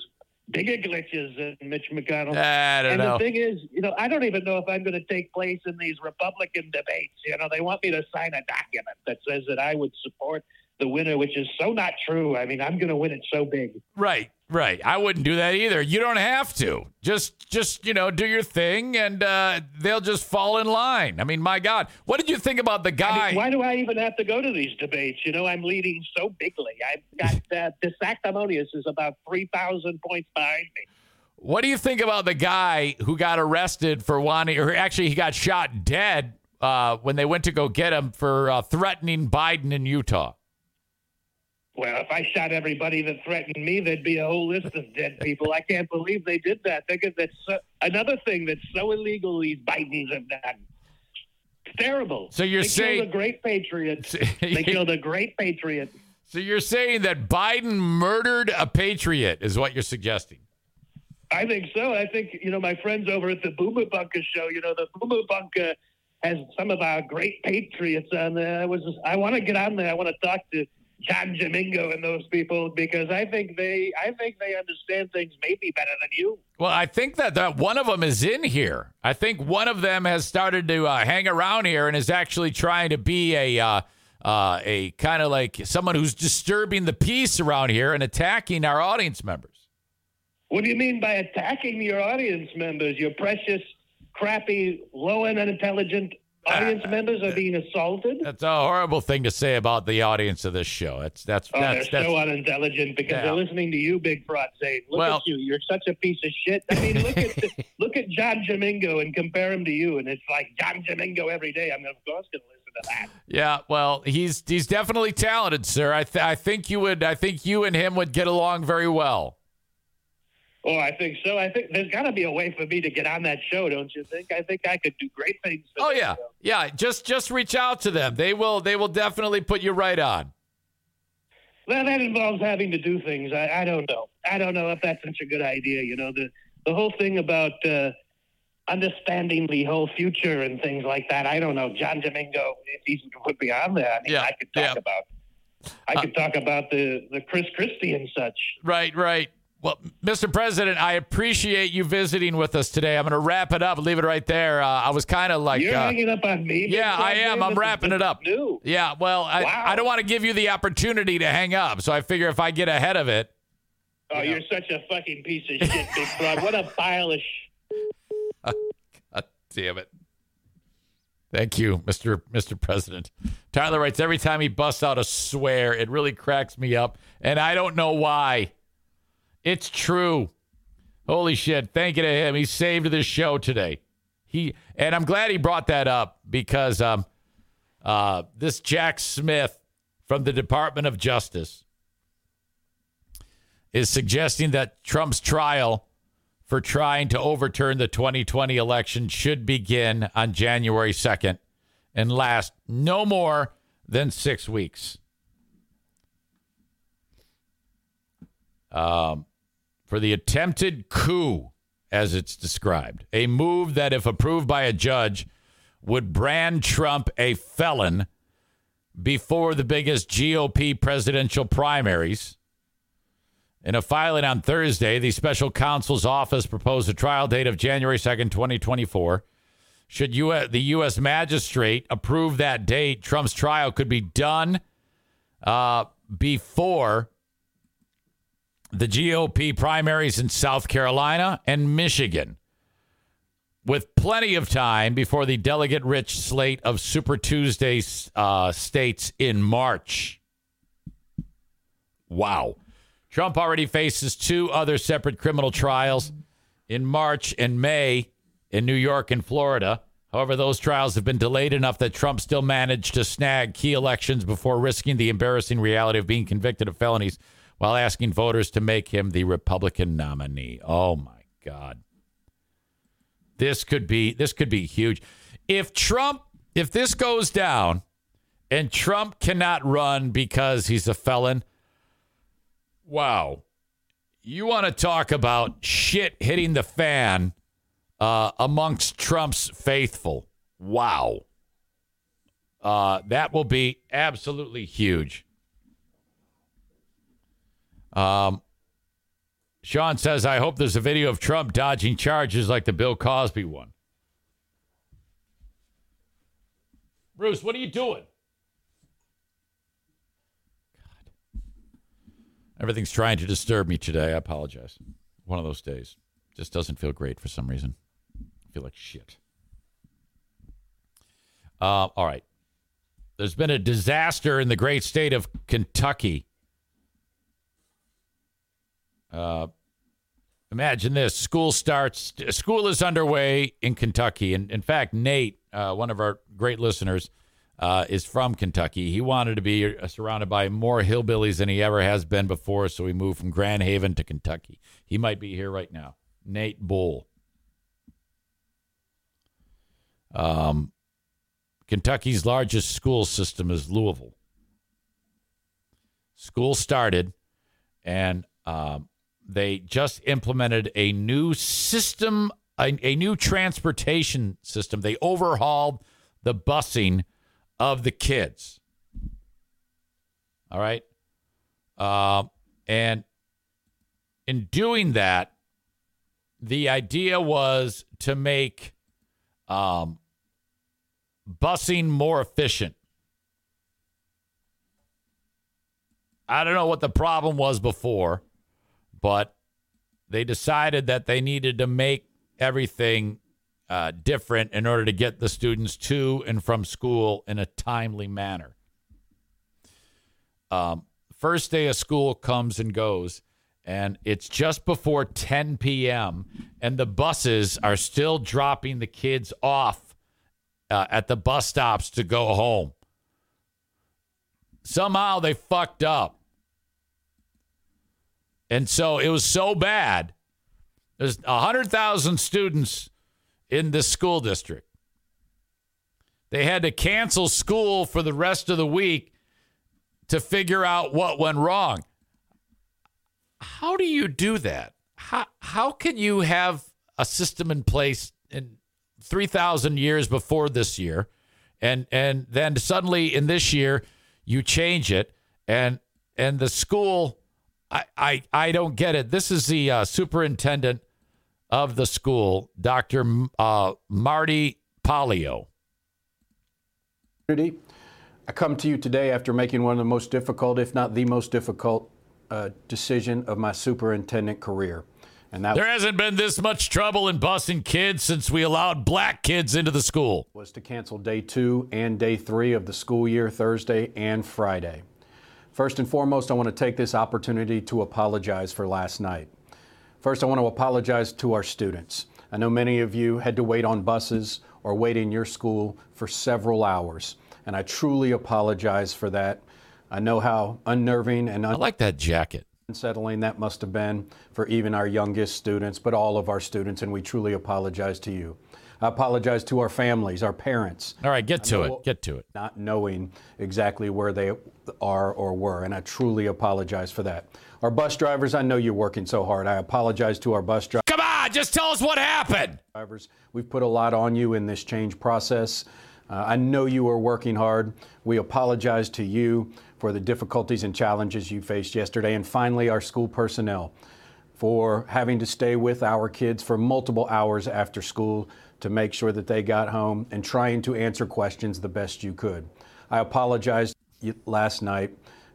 bigger glitches than Mitch McConnell. I don't and know. the thing is, you know, I don't even know if I'm going to take place in these Republican debates. You know, they want me to sign a document that says that I would support the winner, which is so not true. I mean, I'm going to win it so big. Right, right. I wouldn't do that either. You don't have to. Just, just you know, do your thing, and uh, they'll just fall in line. I mean, my God, what did you think about the I guy? mean, why do I even have to go to these debates? You know, I'm leading so bigly. I've got <laughs> uh, DeSanctimonious is about 3,000 points behind me. What do you think about the guy who got arrested for wanting, or actually he got shot dead uh, when they went to go get him for uh, threatening Biden in Utah? Well, if I shot everybody that threatened me, there'd be a whole list of dead people. I can't believe they did that. Think of that's so, another thing that's so illegal these Bidens have done. It's terrible. So you're they saying- killed a great patriot. <laughs> they killed a great patriot. So you're saying that Biden murdered a patriot, is what you're suggesting? I think so. I think you know my friends over at the Boomer Bunker show. You know the Boomer Bunker has some of our great patriots on there. I was I want to get on there. I want to talk to John Domingo and those people because I think they I think they understand things maybe better than you. Well, I think that, that one of them is in here. I think one of them has started to uh, hang around here and is actually trying to be a uh, uh, a kind of like someone who's disturbing the peace around here and attacking our audience members. What do you mean by attacking your audience members? Your precious, crappy, low and unintelligent audience uh, members are being assaulted. That's a horrible thing to say about the audience of this show. That's that's Oh, that's, they're that's so unintelligent because Yeah. they're listening to you, Big Fraud Zane. Look Well- at you. You're such a piece of shit. I mean, look at <laughs> look at John Domingo and compare him to you, and it's like John Domingo every day. I'm of course going to listen to that. yeah. Well, he's he's definitely talented, sir. I th- I think you would I think you and him would get along very well. Oh, I think so. I think there's got to be a way for me to get on that show, don't you think? I think I could do great things. Oh yeah, show. yeah. Just just reach out to them. They will they will definitely put you right on. Well, that involves having to do things. I, I don't know. I don't know if that's such a good idea. You know, the the whole thing about uh, understanding the whole future and things like that. I don't know. John Domingo, if he would be on there, I mean, I could talk about. I Uh, could talk about the the Chris Christie and such. Right, right. Well, Mr. President, I appreciate you visiting with us today. I'm going to wrap it up. Leave it right there. Uh, I was kind of like, You're uh, hanging up on me. Yeah, I am. I'm wrapping it up. New. Yeah, well, I, Wow. I don't want to give you the opportunity to hang up, so I figure if I get ahead of it, Oh, you're such a fucking piece of <laughs> shit, Big Frog. What a pile of sh- <laughs> God damn it. Thank you, Mr. Mr. President. Tyler writes every time he busts out a swear, it really cracks me up, and I don't know why. It's true. Holy shit! Thank you to him. He saved this show today. He and I'm glad he brought that up because um, uh, this Jack Smith from the Department of Justice is suggesting that Trump's trial for trying to overturn the 2020 election should begin on January 2nd and last no more than six weeks. Um, for the attempted coup, as it's described, a move that, if approved by a judge, would brand Trump a felon before the biggest GOP presidential primaries In a filing on Thursday, the special counsel's office proposed a trial date of January 2nd, 2024. Should U- the U.S. magistrate approve that date, Trump's trial could be done uh, before the GOP primaries in South Carolina and Michigan, with plenty of time before the delegate rich slate of Super Tuesday uh, states in March. Wow. Trump already faces two other separate criminal trials in March and May in New York and Florida. However, those trials have been delayed enough that Trump still managed to snag key elections before risking the embarrassing reality of being convicted of felonies while asking voters to make him the Republican nominee. Oh my God. This could be this could be huge. If Trump if this goes down and Trump cannot run because he's a felon, wow. You want to talk about shit hitting the fan uh, amongst Trump's faithful. Wow. Uh, that will be absolutely huge. Um, Sean says, I hope there's a video of Trump dodging charges like the Bill Cosby one. Bruce, what are you doing? God. Everything's trying to disturb me today. I apologize. One of those days. Just doesn't feel great for some reason. I feel like shit. Uh, all right. There's been a disaster in the great state of Kentucky uh, imagine this: school starts. School is underway in Kentucky, and in fact, Nate, uh, one of our great listeners, uh, is from Kentucky. He wanted to be uh, surrounded by more hillbillies than he ever has been before, so he moved from Grand Haven to Kentucky. He might be here right now. Nate Bull. Um, Kentucky's largest school system is Louisville. School started, and um, they just implemented a new system, a, a new transportation system. They overhauled the busing of the kids. All right. Uh, and in doing that, the idea was to make um, busing more efficient. I don't know what the problem was before but they decided that they needed to make everything uh, different in order to get the students to and from school in a timely manner. Um, first day of school comes and goes, and it's just before 10 p.m., and the buses are still dropping the kids off uh, at the bus stops to go home. Somehow they fucked up. And so it was so bad. There's 100,000 students in this school district. They had to cancel school for the rest of the week to figure out what went wrong. How do you do that? How, how can you have a system in place in 3,000 years before this year and, and then suddenly in this year you change it and, and the school I, I, I don't get it. This is the uh, superintendent of the school, Dr. Uh, Marty Pollio. I come to you today after making one of the most difficult, if not the most difficult, uh, decision of my superintendent career. And that there hasn't been this much trouble in busing kids since we allowed black kids into the school. Was to cancel day two and day three of the school year, Thursday and Friday. First and foremost, I want to take this opportunity to apologize for last night. First, I want to apologize to our students. I know many of you had to wait on buses or wait in your school for several hours, and I truly apologize for that. I know how unnerving and un- I like that jacket. Unsettling that must have been for even our youngest students, but all of our students, and we truly apologize to you. I apologize to our families, our parents. All right, get to it. Get to it. Not knowing exactly where they are or were, and I truly apologize for that. Our bus drivers, I know you're working so hard. I apologize to our bus drivers. Come on, just tell us what happened. Drivers, we've put a lot on you in this change process. Uh, I know you are working hard. We apologize to you for the difficulties and challenges you faced yesterday. And finally, our school personnel for having to stay with our kids for multiple hours after school to make sure that they got home and trying to answer questions the best you could. I apologize last night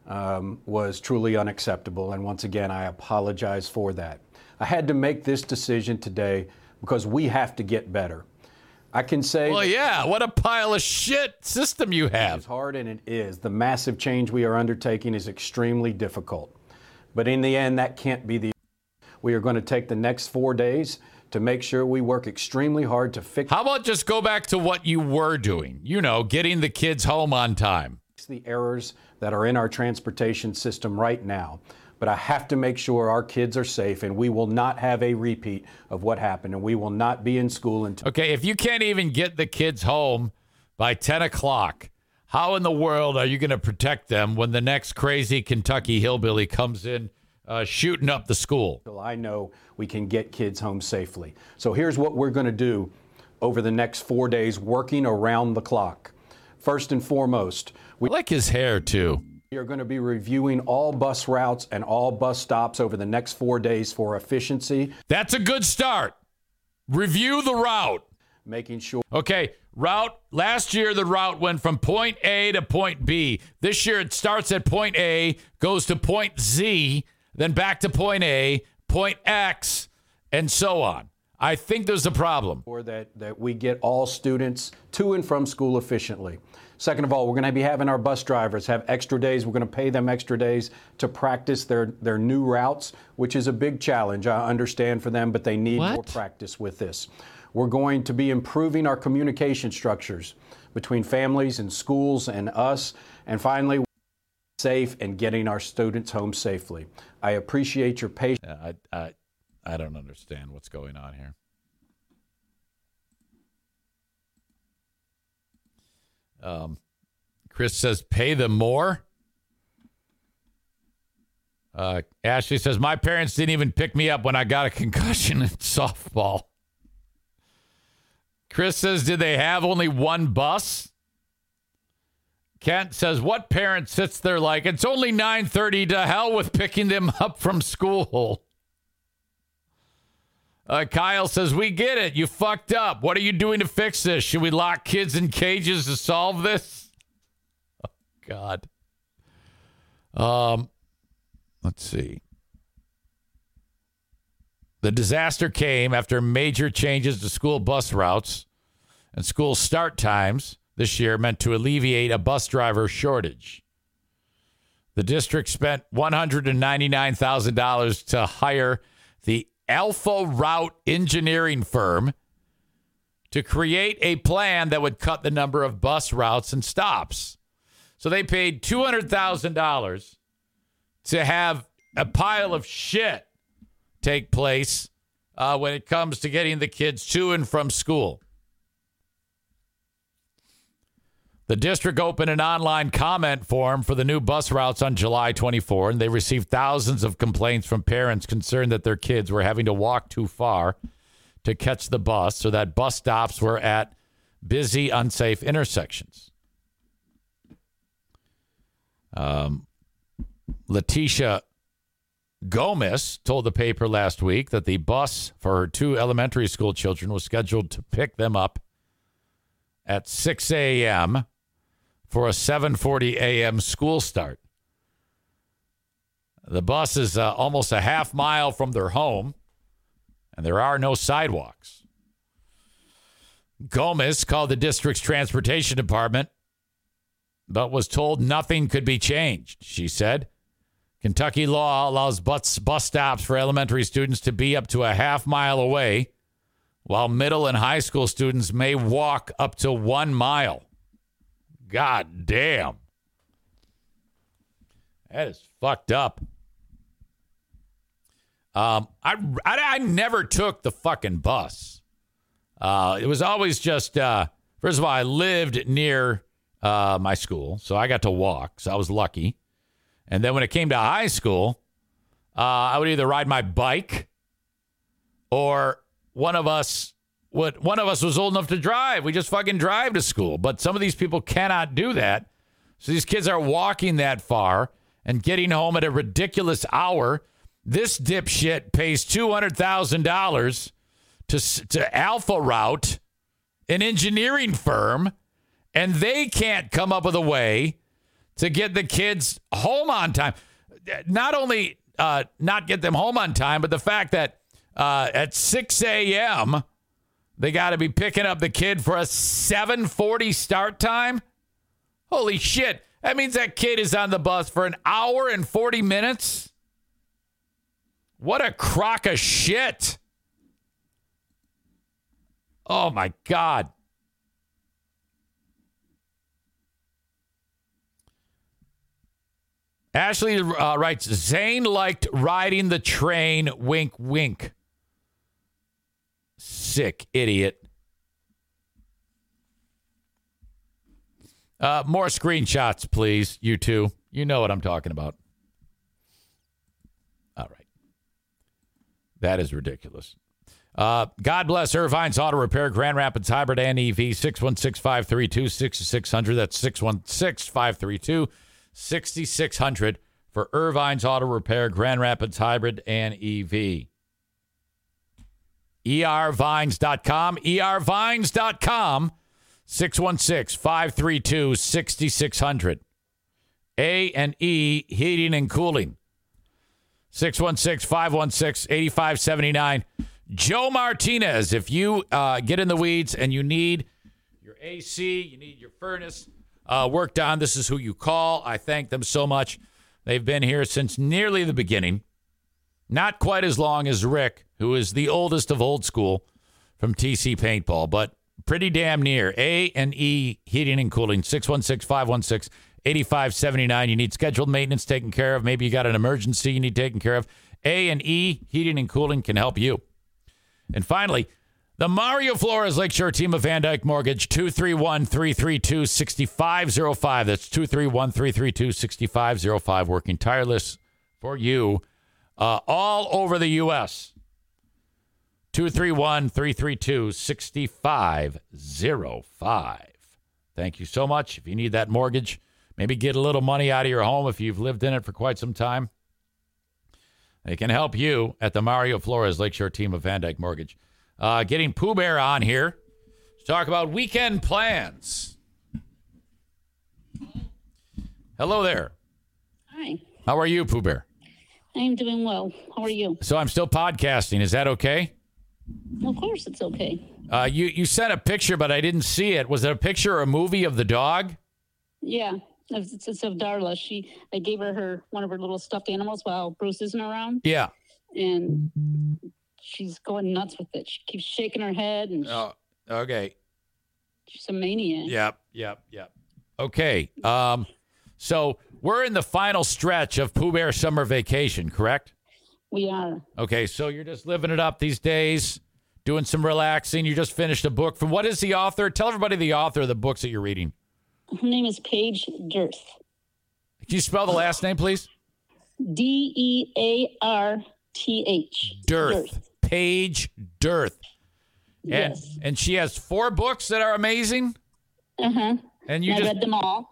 um, was truly unacceptable. And once again, I apologize for that. I had to make this decision today because we have to get better. I can say. Well, yeah, what a pile of shit system you have. It's hard, and it is. The massive change we are undertaking is extremely difficult. But in the end, that can't be the. We are going to take the next four days to make sure we work extremely hard to fix. How about just go back to what you were doing? You know, getting the kids home on time. The errors that are in our transportation system right now. But I have to make sure our kids are safe, and we will not have a repeat of what happened, and we will not be in school until. Okay, if you can't even get the kids home by 10 o'clock, how in the world are you going to protect them when the next crazy Kentucky hillbilly comes in uh, shooting up the school? I know we can get kids home safely. So here's what we're going to do over the next four days, working around the clock. First and foremost, we I like his hair too. We are going to be reviewing all bus routes and all bus stops over the next four days for efficiency. That's a good start. Review the route. Making sure. Okay, route. Last year, the route went from point A to point B. This year, it starts at point A, goes to point Z, then back to point A, point X, and so on. I think there's a problem. Or that, that we get all students to and from school efficiently. Second of all, we're going to be having our bus drivers have extra days. We're going to pay them extra days to practice their, their new routes, which is a big challenge. I understand for them, but they need what? more practice with this. We're going to be improving our communication structures between families and schools and us. And finally, safe and getting our students home safely. I appreciate your patience. I, I, I don't understand what's going on here. Um, Chris says, pay them more. Uh, Ashley says, my parents didn't even pick me up when I got a concussion in <laughs> softball. Chris says, did they have only one bus? Kent says, what parent sits there like, it's only 9.30 to hell with picking them up from school? Uh, Kyle says, We get it. You fucked up. What are you doing to fix this? Should we lock kids in cages to solve this? Oh, God. Um, let's see. The disaster came after major changes to school bus routes and school start times this year meant to alleviate a bus driver shortage. The district spent $199,000 to hire the Alpha Route engineering firm to create a plan that would cut the number of bus routes and stops. So they paid $200,000 to have a pile of shit take place uh, when it comes to getting the kids to and from school. The district opened an online comment form for the new bus routes on July 24, and they received thousands of complaints from parents concerned that their kids were having to walk too far to catch the bus, so that bus stops were at busy, unsafe intersections. Um, Letitia Gomez told the paper last week that the bus for her two elementary school children was scheduled to pick them up at 6 a.m for a 7:40 a.m. school start. The bus is uh, almost a half mile from their home, and there are no sidewalks. Gomez called the district's transportation department, but was told nothing could be changed. She said, Kentucky law allows bus, bus stops for elementary students to be up to a half mile away, while middle and high school students may walk up to one mile. God damn. That is fucked up. Um, I, I, I never took the fucking bus. Uh, it was always just, uh, first of all, I lived near uh, my school, so I got to walk, so I was lucky. And then when it came to high school, uh, I would either ride my bike or one of us what one of us was old enough to drive. We just fucking drive to school. But some of these people cannot do that. So these kids are walking that far and getting home at a ridiculous hour. This dipshit pays two hundred thousand dollars to to Alpha Route, an engineering firm, and they can't come up with a way to get the kids home on time. Not only uh, not get them home on time, but the fact that uh, at 6 a.m. they got to be picking up the kid for a 7:40 start time. Holy shit! That means that kid is on the bus for an hour and 40 minutes. What a crock of shit! Oh my god. Ashley uh, writes Zane liked riding the train, wink, wink. Sick idiot. Uh, more screenshots, please, you two. You know what I'm talking about. All right. That is ridiculous. Uh, God bless Ervine's Auto Repair, Grand Rapids Hybrid and EV, 616 532 6600. That's 616 532 6600 for Ervine's Auto Repair, Grand Rapids Hybrid and EV. ERVines.com, ERVines.com, 616 532 6600. A and E Heating and Cooling, 616 516 8579. Joe Martinez, if you uh, get in the weeds and you need your AC, you need your furnace, uh, worked on. This is who you call. I thank them so much. They've been here since nearly the beginning. Not quite as long as Rick, who is the oldest of old school from TC Paintball, but pretty damn near. A and E Heating and Cooling, 616 516 8579. You need scheduled maintenance taken care of. Maybe you got an emergency you need taken care of. A and E Heating and Cooling can help you. And finally, the Mario Flores Lakeshore team of VanDyk Mortgage, 231 332 6505. That's 231 332 6505. Working tireless for you uh, all over the U.S. 231 332 6505. Thank you so much. If you need that mortgage, maybe get a little money out of your home if you've lived in it for quite some time. They can help you at the Mario Flores Lakeshore team of VanDyk Mortgage. Uh, getting Pooh Bear on here to talk about weekend plans. Hello there. Hi, How are you, Pooh Bear? I'm doing well. How are you? So I'm still podcasting. Is that okay? Of course, it's okay. Uh, you you sent a picture, but I didn't see it. Was it a picture or a movie of the dog? Yeah, it's, it's, of Darla. She, I gave her her one of her little stuffed animals while Bruce isn't around, Yeah. and she's going nuts with it. She keeps shaking her head, and Oh, okay. she's a maniac. Yep, yep, yep. Okay. Um, so we're in the final stretch of Pooh Bear summer vacation, correct? We are. Okay, so you're just living it up these days, doing some relaxing. You just finished a book from what is the author? Tell everybody the author of the books that you're reading. Her name is Paige Dearth. Can you spell the last name, please? D E A R T H. Dearth. Paige Dearth. And, Yes. and she has four books that are amazing. Uh huh. And you I just read them all.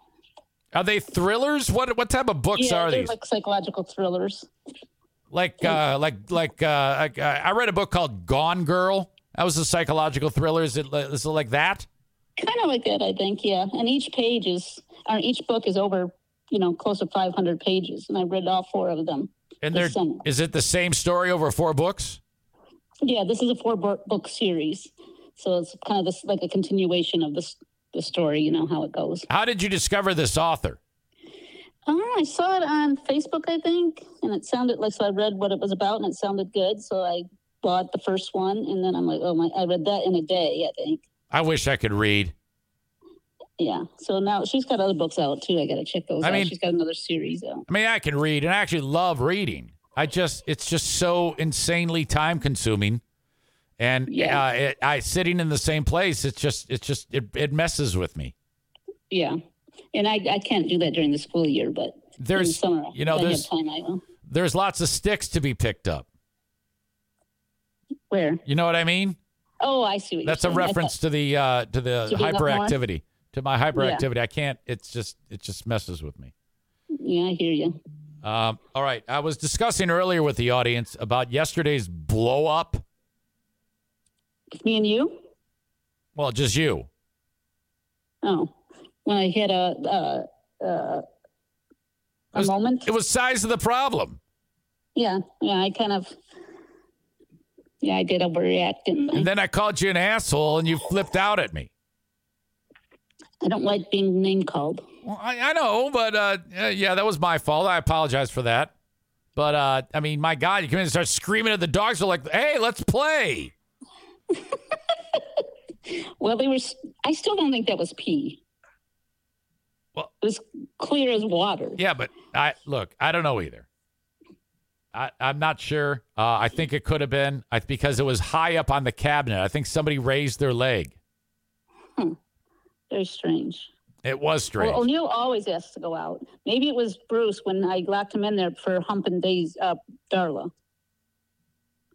are they thrillers? What what type of books yeah, are they're these? like psychological thrillers. Like uh like like uh I, I read a book called Gone Girl. That was a psychological thriller. Is it, it like that? Kind of like that, I think. Yeah, and each page is, or each book is over, you know, close to 500 pages, and I read all four of them. And there is it the same story over four books? Yeah, this is a four book book series, so it's kind of this like a continuation of this the story. You know how it goes. How did you discover this author? Oh, I saw it on Facebook, I think, and it sounded like so. I read what it was about, and it sounded good, so I bought the first one, and then I'm like, oh my! I read that in a day, I think. I wish I could read. Yeah. So now she's got other books out too. I got to check those I out. mean- she's got another series out. I mean, I can read and I actually love reading. I just it's just so insanely time consuming. And Yeah. uh, it, I sitting in the same place, it's just it's just it, it messes with me. Yeah, and I I can't do that during the school year, but There's- summer, you know, there's- time. I will. There's lots of sticks to be picked up. Where? You know what I mean? Oh, I see what That's you're a saying. Reference to the uh, to the To being up north? hyperactivity, to my hyperactivity. I can't. It's just it just messes with me. Yeah, I hear you. Um, all right, I was discussing earlier with the audience about yesterday's blow up. Me and you? Well, just you. Oh, when I hit a uh, uh, a moment. It was size of the problem. Yeah, yeah. I kind of. Yeah, I did overreact, didn't I? And then I called you an asshole, and you flipped out at me. I don't like being name called. Well, I, I know, but uh, uh, yeah, that was my fault. I apologize for that. But uh, I mean, my God, you come in and start screaming at the dogs. They're like, "Hey, let's play!" <laughs> Well, they were. I still don't think that was pee. Well, it was clear as water. Yeah, but I look, I don't know either. I, I'm not sure. Uh, I think it could have been I, because it was high up on the cabinet. I think somebody raised their leg. Hmm. Very strange. It was strange. Well, O'Neill always asks to go out. Maybe it was Bruce when I locked him in there for humping Days uh, Darla.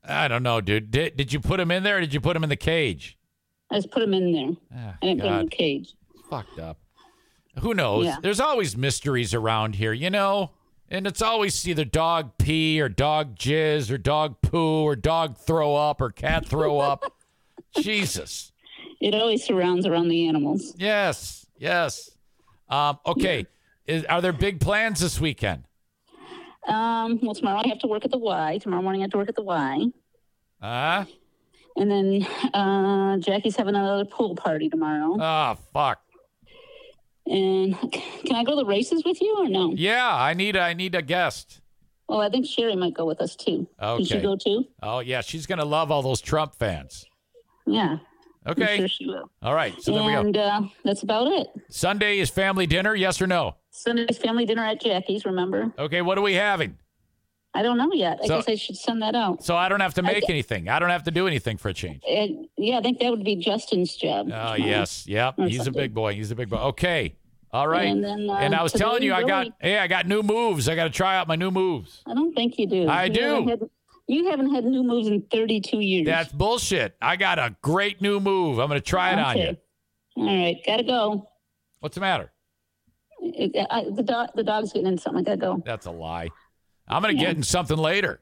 I don't know, dude. Did, did you put him in there or did you put him in the cage? I just put him in there. Ah, I didn't put him in God. the cage. Fucked up. Who knows? Yeah. There's always mysteries around here, you know? And it's always either dog pee or dog jizz or dog poo or dog throw up or cat throw <laughs> up. Jesus. It always surrounds around the animals. Yes. Yes. Um, okay. Is, are there big plans this weekend? Um, well, tomorrow I have to work at the Y. Tomorrow morning I have to work at the Y. Huh? And then uh, Jackie's having another pool party tomorrow. Oh, fuck. And can I go to the races with you or no? Yeah, I need I need a guest. Well, I think Sherry might go with us too. Can she go too? Oh yeah, she's gonna love all those Trump fans. Yeah. Okay. I'm sure she will. All right, so there we and go. uh, that's about it. Sunday is family dinner, yes or no? Sunday's family dinner at Jackie's, remember? Okay, what are we having? I don't know yet. I So- guess I should send that out. So I don't have to make Okay. anything. I don't have to do anything for a change. And, yeah, I think that would be Justin's job. Oh tomorrow. yes, yep. He's a big boy. He's a big boy. Okay. All right. And then, uh, and I was telling you, I got hey, I got new moves. I got to try out my new moves. I don't think you do. I You do. haven't had- you haven't had new moves in 32 years. That's bullshit. I got a great new move. I'm going to try it on you. All right, gotta go. What's the matter? It- I, the dog, the dog's getting in something. I gotta go. That's a lie. I'm going to Yeah. get in something later.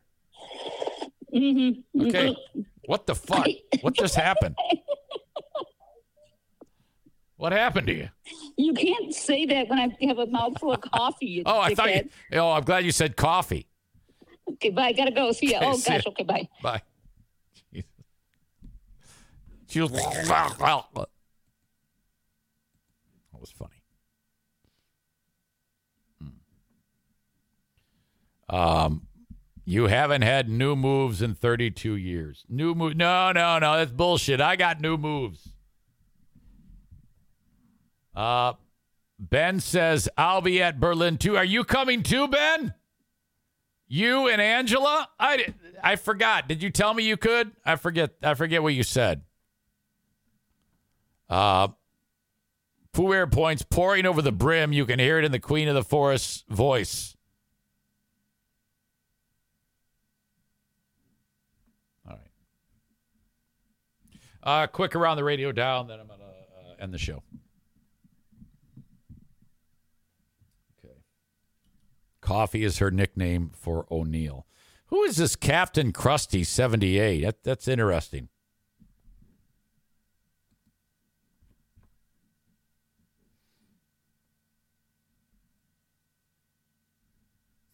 Mm-hmm. Okay. What the fuck? <laughs> What just happened? <laughs> What happened to you? You can't say that when I have a mouthful of coffee. Oh, I thought you. Oh, I'm glad you said coffee. Okay, bye. I gotta go. See ya. Okay, Oh gosh. ya. Okay, bye. Bye. She was. That was funny. Hmm. Um, you haven't had new moves in 32 years. New move? No, no, no. That's bullshit. I got new moves. Uh, Ben says I'll be at Berlin too. Are you coming too, Ben? You and Angela? I I forgot. Did you tell me you could? I forget. I forget what you said. Uh, Pooh Air points pouring over the brim. You can hear it in the Queen of the Forest's voice. All right. Uh, quick around the radio dial, and then I'm gonna uh, end the show. Coffee is her nickname for O'Neill. Who is this Captain Krusty 78? That, that's interesting.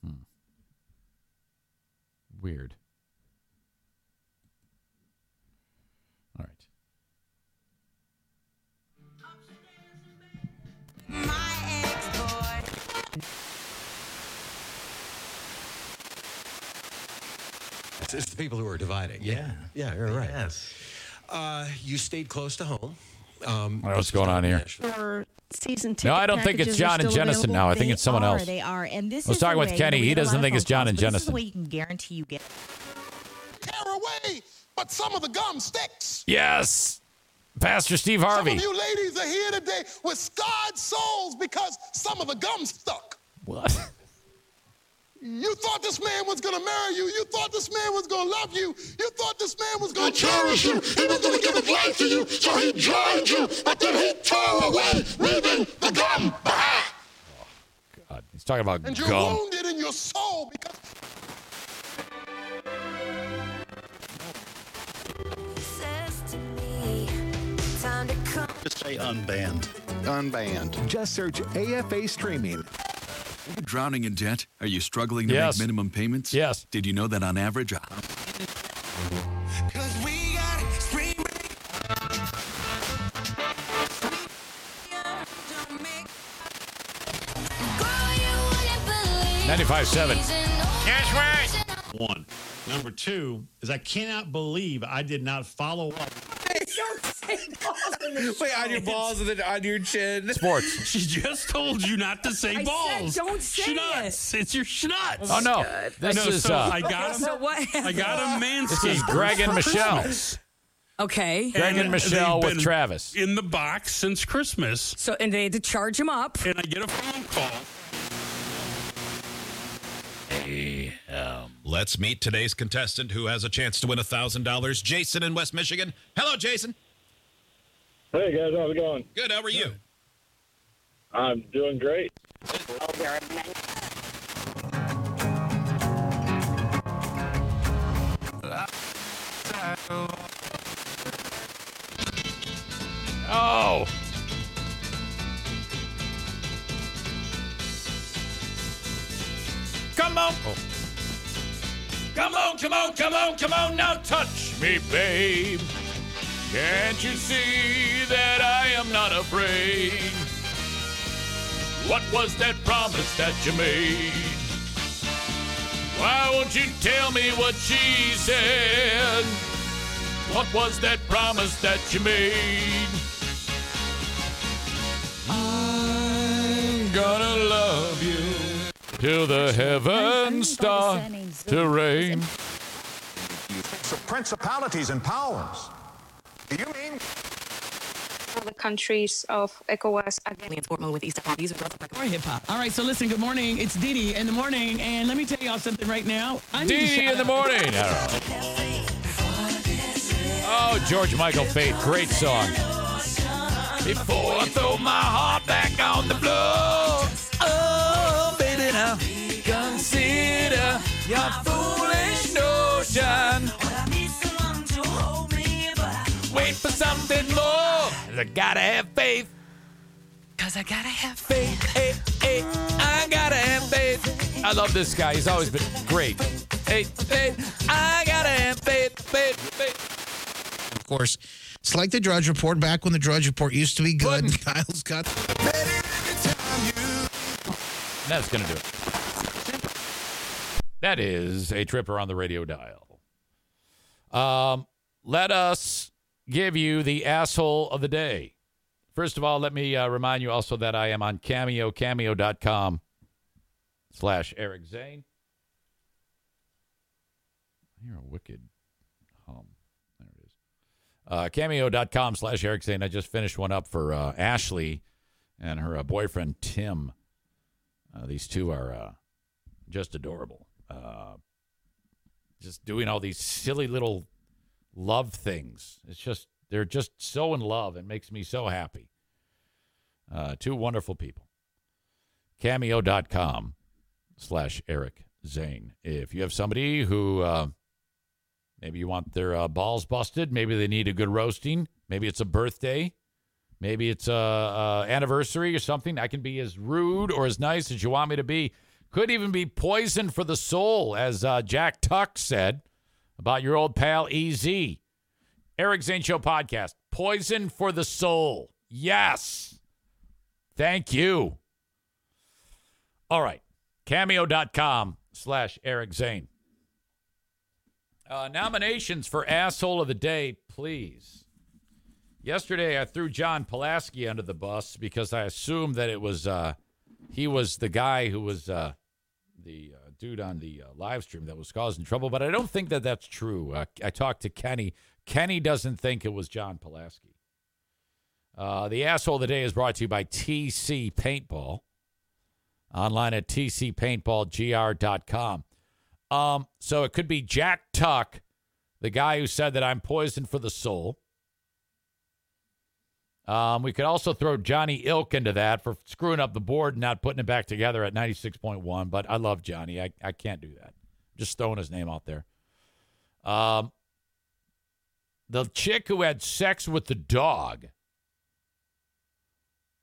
Hmm. Weird. It's, it's the people who are dividing. Yeah. Yeah, you're right. Yes. Uh, you stayed close to home. Um, What's going on here? For season two. No, I don't think it's John and still Jenison available. now. I think it's someone are, else. They are, and this I was is talking with Kenny. He doesn't think it's John and but This is the way you can guarantee you get. Tear away, but some of the gum sticks. Yes. Pastor Steve Harvey. Some of you ladies are here today with scarred souls because some of the gum stuck. What? <laughs> You thought this man was gonna marry you. You thought this man was gonna love you. You thought this man was gonna cherish you. He was gonna give his life to you. So he joined you, but then he tore away, leaving the gum behind. Oh, God, he's talking about And you're gum. wounded in your soul because Just say unbanned. Unbanned. Just search AFA streaming. Drowning in debt? Are you struggling to Yes. make minimum payments? Yes. Did you know that on average, a Ninety-five seven. That's right. One. Number two is I cannot believe I did not follow up. Wait, on your balls and then on your chin. Sports. She just told you not to say I balls. said don't say Schnuts. It's your schnutz. Oh, no. This no, is, so uh, I got him. So what I got him manscaped. This is Greg and Michelle. Okay. Greg and Michelle with Travis. In the box since Christmas. So and they had to charge him up. And I get a phone call. Let's meet today's contestant who has a chance to win $1,000. Jason in West Michigan. Hello, Jason. Hey guys, how's it going? Good. How are you? I'm doing great. Oh. Come on. Oh. Come on, come on, come on, come on. Now touch me, babe. Can't you see that I am not afraid? What was that promise that you made? Why won't you tell me what she said? What was that promise that you made? I'm gonna love you till the heavens start to rain. Principalities and powers. Do you mean the countries of ECOWAS again. sport mode with East Or hip hop. All right, so listen, good morning. It's DeDe in the morning, and let me tell y'all something right now. I need to Dee shout in the out- morning. I don't know. Oh, George Michael Faith, great song. Before I throw my heart back on the more. I gotta have faith. Cause I gotta have faith. Hey, hey, I gotta have faith. I love this guy. He's always been great. Hey, hey, I gotta have faith, faith, faith. Of course, it's like the Drudge Report back when the Drudge Report used to be good. <laughs> Kyle's got. That's to do it. That is a trip around the radio dial. Um, let us give you the asshole of the day. First of all, let me uh, remind you also that I am on Cameo, cameo.com slash Eric Zane. I hear a wicked hum. There it is. Uh, cameo.com slash Eric Zane. I just finished one up for uh, Ashley and her uh, boyfriend, Tim. Uh, these two are uh, just adorable. Uh, just doing all these silly little love things. It's just, they're just so in love. It makes me so happy. Uh, two wonderful people. Cameo.com slash Eric Zane. If you have somebody who uh, maybe you want their uh, balls busted, maybe they need a good roasting, maybe it's a birthday, maybe it's a, a anniversary or something, I can be as rude or as nice as you want me to be. Could even be poison for the soul, as uh, Jack Tuck said about your old pal EZ. Eric Zane Show podcast. Poison for the soul. Yes. Thank you. All right. Cameo.com slash Eric Zane. Uh, nominations for Asshole of the Day, please. Yesterday, I threw John Pulaski under the bus because I assumed that it was uh, he was the guy who was uh, the uh, dude on the uh, live stream that was causing trouble, but I don't think that that's true. Uh, I talked to Kenny. Kenny doesn't think it was John Pulaski. Uh, the asshole of the day is brought to you by TC Paintball. online at tcpaintballgr.com. Um, so it could be Jack Tuck, the guy who said that I'm poison for the soul. Um, we could also throw Johnny Ilk into that for screwing up the board and not putting it back together at 96.1. But I love Johnny. I, I can't do that. Just throwing his name out there. Um, the chick who had sex with the dog.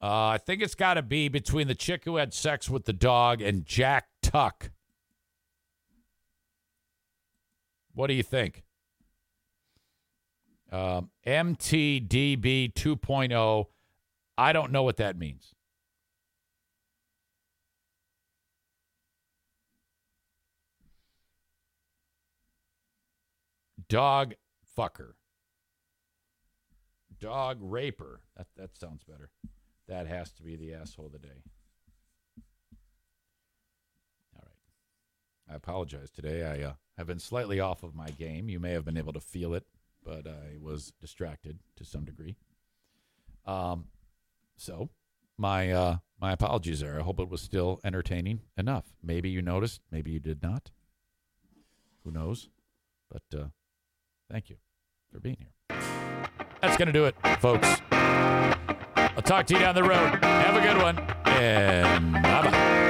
Uh, I think it's got to be between the chick who had sex with the dog and Jack Tuck. What do you think? Um, MTDB 2.0. I don't know what that means. Dog fucker. Dog raper. That that sounds better. That has to be the asshole of the day. All right. I apologize today. I uh, have been slightly off of my game. You may have been able to feel it, but I was distracted to some degree. Um, so my uh, my apologies there. I hope it was still entertaining enough. Maybe you noticed. Maybe you did not. Who knows? But uh, thank you for being here. That's to do it, folks. I'll talk to you down the road. Have a good one. And bye bye.